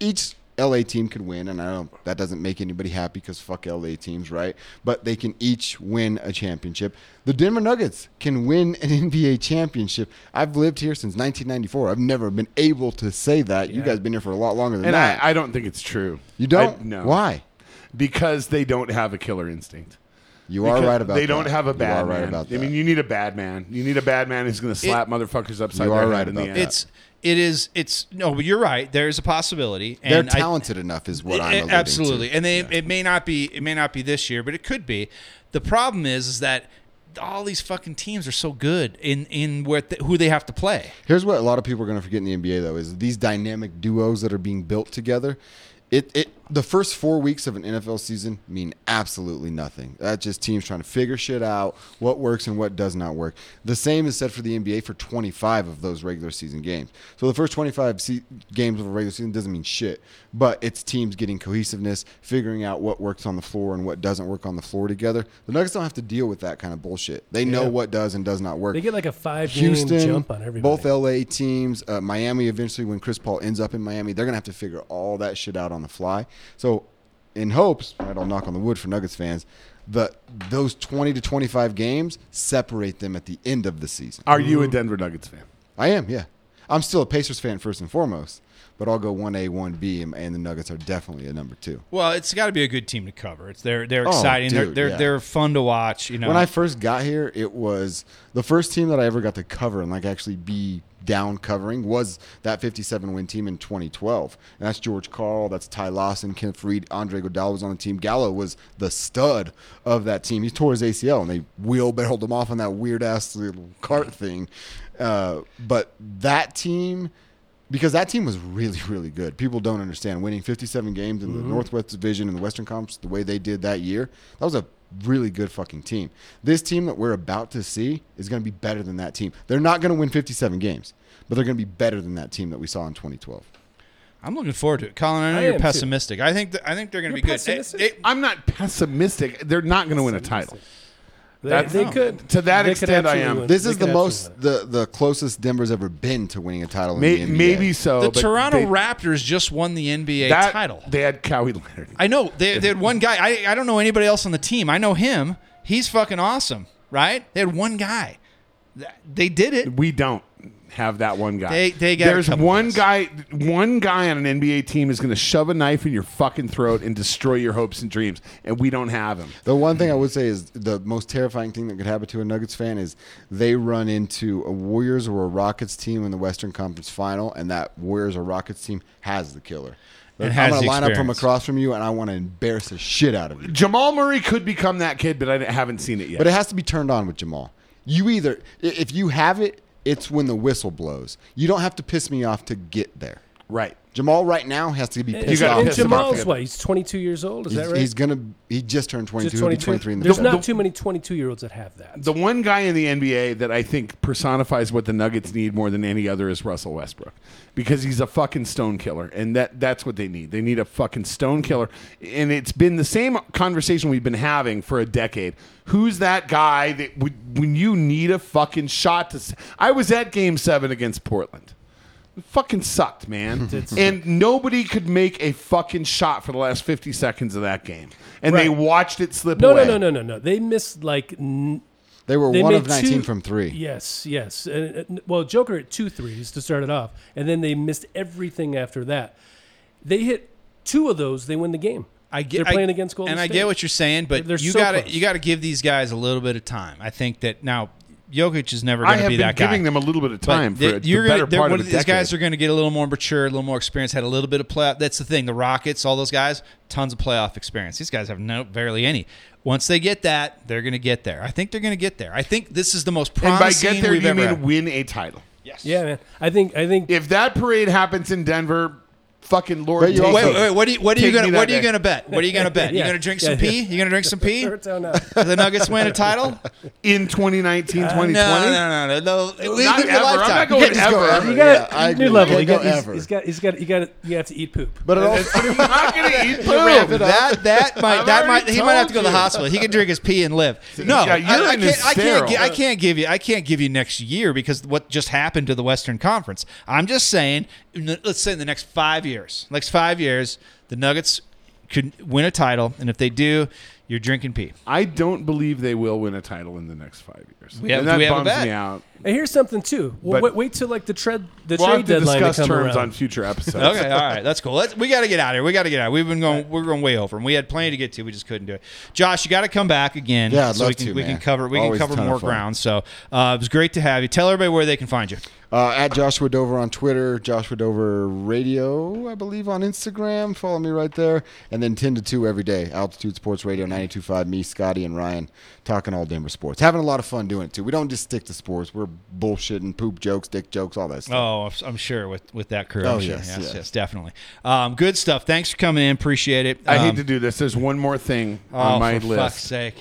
each LA team could win, and I don't, that doesn't make anybody happy because fuck LA teams, right? But they can each win a championship. The Denver Nuggets can win an (laughs) NBA championship. I've lived here since 1994. I've never been able to say that. You guys been here for a lot longer than And that. I, I don't think it's true. you don't? I, no. Why? because they don't have a killer instinct. You are right about that. they that. don't have a You bad are right man. about I mean, you need a bad man. You need a bad man who's going to slap motherfuckers upside You their are head right in the about end. that. It's it is it's no, but you're right. There's a possibility. They're and I- talented enough, is what I'm Eh, absolutely, to. and they it may not be it may not be this year, but it could be. The problem is is that all these fucking teams are so good in in where th- who they have to play. Here's what a lot of people are going to forget in the NBA though is these dynamic duos that are being built together. It it the first four weeks of an NFL season mean absolutely nothing. That's just teams trying to figure shit out, what works and what does not work. The same is said for the NBA for 25 of those regular season games. So the first 25 se- games of a regular season doesn't mean shit, but it's teams getting cohesiveness, figuring out what works on the floor and what doesn't work on the floor together. The Nuggets don't have to deal with that kind of bullshit. They know what does and does not work. They get like a five game Houston, jump on everybody. both LA teams, uh, Miami eventually when Chris Paul ends up in Miami, they're gonna have to figure all that shit out on the fly. So, in hopes, I don't knock on the wood for Nuggets fans, the those twenty to twenty five games separate them at the end of the season. Are you a mm-hmm. Denver Nuggets fan? I am, yeah. I'm still a Pacers fan first and foremost, but I'll go one A, one B, and, and the Nuggets are definitely a number two. Well, it's got to be a good team to cover. It's they're they're Oh, exciting. they're they're yeah. they're fun to watch. You know, When I first got here, it was the first team that I ever got to cover and like actually be down covering was that 57 win team in 2012. And that's George Karl, that's Ty Lawson, Kenneth Faried, Andre Iguodala was on the team. Gallo was the stud of that team. He tore his ACL and they wheelbarrowed him off on that weird ass little cart thing. Uh, but that team because that team was really, (laughs) really good. People don't understand winning 57 games in the mm-hmm. Northwest Division and the Western Conference the way they did that year. That was a really good fucking team. This team that we're about to see is going to be better than that team. They're not going to win 57 games, but they're going to be better than that team that we saw in 2012. I'm looking forward to it. Colin, I know I you're am, too. pessimistic. I think that, I think they're going to be good. It- it- I'm not pessimistic. They're not going to win a title. They, That's- they no. could To that they could extent, I absolutely am. win- This they is could the most absolutely win. the the closest Denver's ever been to winning a title May, in the NBA. maybe so. the but Toronto they- Raptors just won the NBA that, title. They had Kawhi Leonard. I know they, they had one guy. I, I don't know anybody else on the team. I know him. He's fucking awesome, right? They had one guy. Th- They did it. We don't have that one guy. They- they got There's one guys. guy. One guy on an NBA team is going to shove a knife in your fucking throat and destroy your hopes and dreams, and we don't have him. The one thing I would say is the most terrifying thing that could happen to a Nuggets fan is they run into a Warriors or a Rockets team in the Western Conference Final, and that Warriors or Rockets team has the killer. And I'm going to line up from across from you, and I want to embarrass the shit out of you. Jamal Murray could become that kid, but I haven't seen it yet. But it has to be turned on with Jamal. You either, if you have it, it's when the whistle blows. You don't have to piss me off to get there. right. Jamal right now has to be And, pissed gotta off. and piss him off Jamal's way. He's 22 years old. Is He's, that right? he's gonna. He just turned 22. Just He'll be 22. 23 in the There's not too many 22 year olds that have that. The one guy in the NBA that I think personifies what the Nuggets need more than any other is Russell Westbrook, because he's a fucking stone killer, and that that's what they need. They need a fucking stone killer, and it's been the same conversation we've been having for a decade. Who's that guy that would, when you need a fucking shot to? s- I was at Game Seven against Portland. It fucking sucked, man. (laughs) and nobody could make a fucking shot for the last 50 seconds of that game. And they Right. watched it slip no, away. no, no, no, no, no. They missed like n- They were They one made of 19 two- from three. Yes, yes. Uh, well, Joker at two threes to start it off, and then they missed everything after that. They hit two of those, they win the game. I get They're playing I- against Golden and I State. get what you're saying, but They're you so got to close. you got to give these guys a little bit of time. I think that now Jokic is never going to be been that guy. giving them a little bit of But time for they- the you're better gonna, they're- part of of the these guys are going to get a little more mature, a little more experience, had a little bit of playoff. That's the thing. The Rockets, all those guys, tons of playoff experience. These guys have no barely any. Once they get that, they're going to get there. I think they're going to get there. I think this is the most And by promising get there, we've you ever mean had. win a title. Yes. Yeah, man. I think I think If that parade happens in Denver, fucking Lord, But you Wait, wait, what are you, what are you gonna that what are you gonna bet? What are you gonna bet? You Yeah. gonna drink some yeah. pee? You gonna drink some pee? hurts out now. the Nuggets win a title? in 2019, 2020. No, no, no, no, no. We Not ever. I'm not going You can't just go ever. ever. You got Yeah, new level. You got, go ever. he's got he's got you got you have to eat poop. But it also, I'm not going to eat Ramp poop. That that might that might he might have to go to the hospital. He can drink his pee and live. No, Yeah, I, I urine is can't. I can't. I can't give you. I can't give you next year because what just happened to the Western Conference. I'm just saying. Let's say in the next five years, next five years, the Nuggets could win a title, and if they do, You're drinking pee. I don't believe they will win a title in the next five years. We have- and do that we have bums bet? me out. And here's something too. Well, But- wait, wait till like the tread the We'll trade have to deadline to discuss come terms around. on future (laughs) episodes. Okay, all right, that's cool. Let's, we got to get out of here. We got to get out. We've been going. We're going way over, and we had plenty to get to. We just couldn't do it. Josh, you got to come back again. Yeah, I'd so we love can to, we can cover we Always can cover more ground. So uh, it was great to have you. Tell everybody where they can find you. Uh, at Joshua Dover on Twitter, Joshua Dover Radio, I believe, on Instagram. Follow me right there. And then 10 to 2 every day. Altitude Sports Radio, 92.5. Me, Scotty, and Ryan talking all Denver sports. Having a lot of fun doing it, too. We don't just stick to sports. We're bullshitting, poop jokes, dick jokes, all that stuff. Oh, I'm sure with with that crew. Oh, I'm sure. yes, yes, yes. yes, definitely. Um, good stuff. Thanks for coming in. Appreciate it. I hate Um, to do this. There's one more thing oh, on my for list. fuck's sake.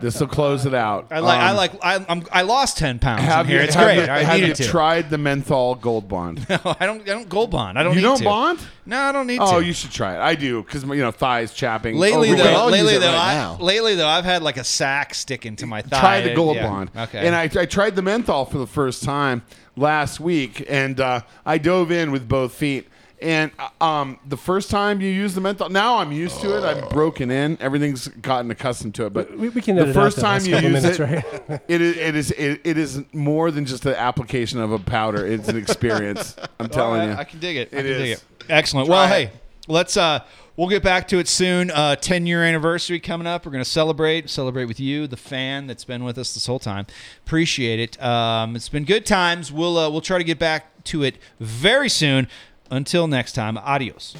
This will close it out. I like. I Um, like. I, I'm, I lost ten pounds Have in here. you, it's have great. You, I have you to. tried the menthol gold bond? (laughs) I don't. I don't gold bond. I don't. you need don't to. bond? No, I don't need to. Oh, you should try it. I do because you know thighs chapping. Lately Oh, we though, can all lately use it though, right I, now. lately though, I've had like a sack sticking to my thigh. try the gold Yeah. bond. Okay. And I, I tried the menthol for the first time last week, and uh, I dove in with both feet. And uh, um, the first time you use the menthol, now I'm used to it. I'm broken in. Everything's gotten accustomed to it. But We- we can the out first the time last you couple use minutes, it, right? (laughs) it is it is it, it is more than just the application of a powder. It's an experience. I'm (laughs) telling I, you. I can dig it. I It can dig it. Excellent. Try well, it. hey, let's uh we'll get back to it soon. Uh 10 year anniversary coming up. We're going to celebrate, celebrate with you, the fan that's been with us this whole time. Appreciate it. Um it's been good times. We'll uh, we'll try to get back to it very soon. Until next time, adios.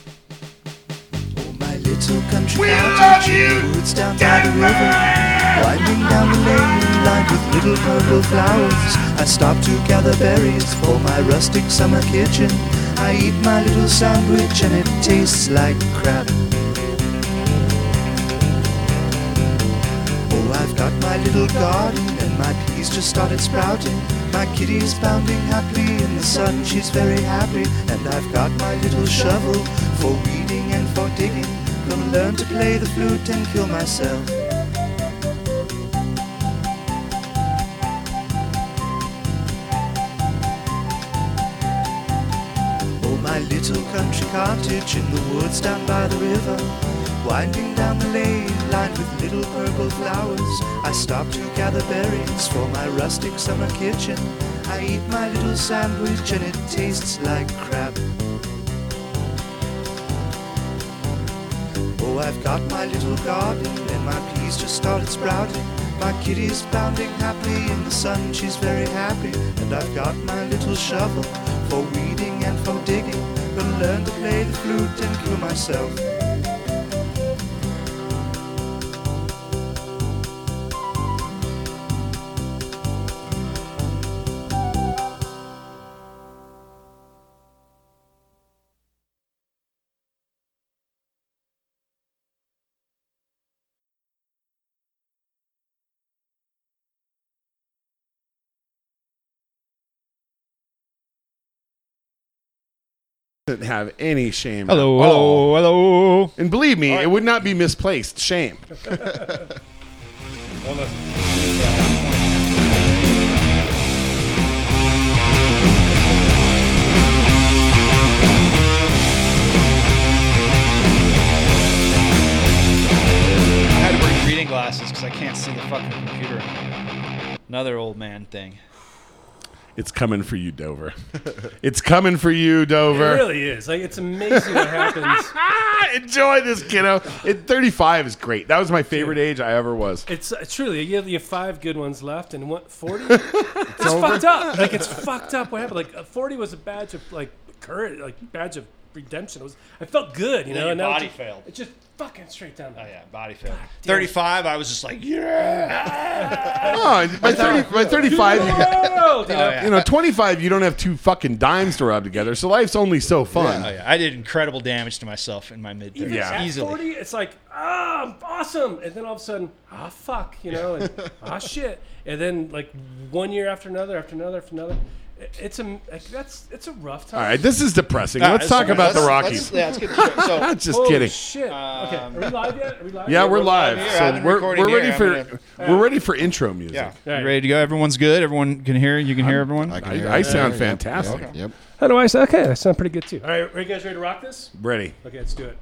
My little country We love you, the down by the river, winding down the lane lined with little purple flowers. I stop to gather berries for my rustic summer kitchen. I eat my little sandwich and it tastes like crap. Oh, I've got my little garden and my peas just started sprouting. My kitty's bounding happily in the sun, she's very happy. And I've got my little shovel for weeding and for digging. Gonna learn to play the flute and kill myself. Cottage in the woods down by the river. Winding down the lane lined with little purple flowers. I stop to gather berries for my rustic summer kitchen. I eat my little sandwich and it tastes like crap. Oh, I've got my little garden and my peas just started sprouting. My kitty's bounding happily in the sun, she's very happy. And I've got my little shovel for weeding and for digging. Learn to play the flute and kill myself. Doesn't have any shame. Hello, at all. hello, hello. And believe me, it would not be misplaced shame. (laughs) I had to bring reading glasses because I can't see the fucking computer. Another old man thing. It's coming for you, Dover. (laughs) it's coming for you, Dover. It really is. Like it's amazing what happens. (laughs) Enjoy this, kiddo. It, 35 is great. That was my favorite age I ever was. It's uh, truly you have, you have five good ones left, and what forty? (laughs) it's fucked up. Like it's fucked up. What happened? Like uh, forty was a badge of like courage, like badge of redemption. It was. I felt good, you know. your and now it body just- failed. It just fucking straight down. Oh yeah, body failed. Thirty-five. I was just like, yeah. (laughs) Oh, by, 30, by 35, you got. You know? yeah. You know, 25, you don't have two fucking dimes to rub together, so life's only so fun. Oh yeah, I did incredible damage to myself in my mid Even thirties, at easily. 40, it's like, ah, I'm awesome. And then all of a sudden, ah, fuck, you know, and ah, (laughs) shit. And then, like, one year after another, after another, after another. It- It's a, like, that's, it's a rough time. All right, this is depressing. Let's talk let's- about the Rockies. let's- yeah, let's get to. So, Just Holy kidding. shit. okay, are we um, live yet? Are we live Yeah, yet? we're live. here. I've So we're, recording we're ready here. for I'm we're ready for intro music. yeah, Right. you ready to go? Everyone's good. Everyone can hear. You can hear everyone. I, can I- hear I sound Yep, fantastic. Yep. yep. How do I sound? Okay, I sound pretty good too. All right, are you guys ready to rock this? Ready. Okay, let's do it.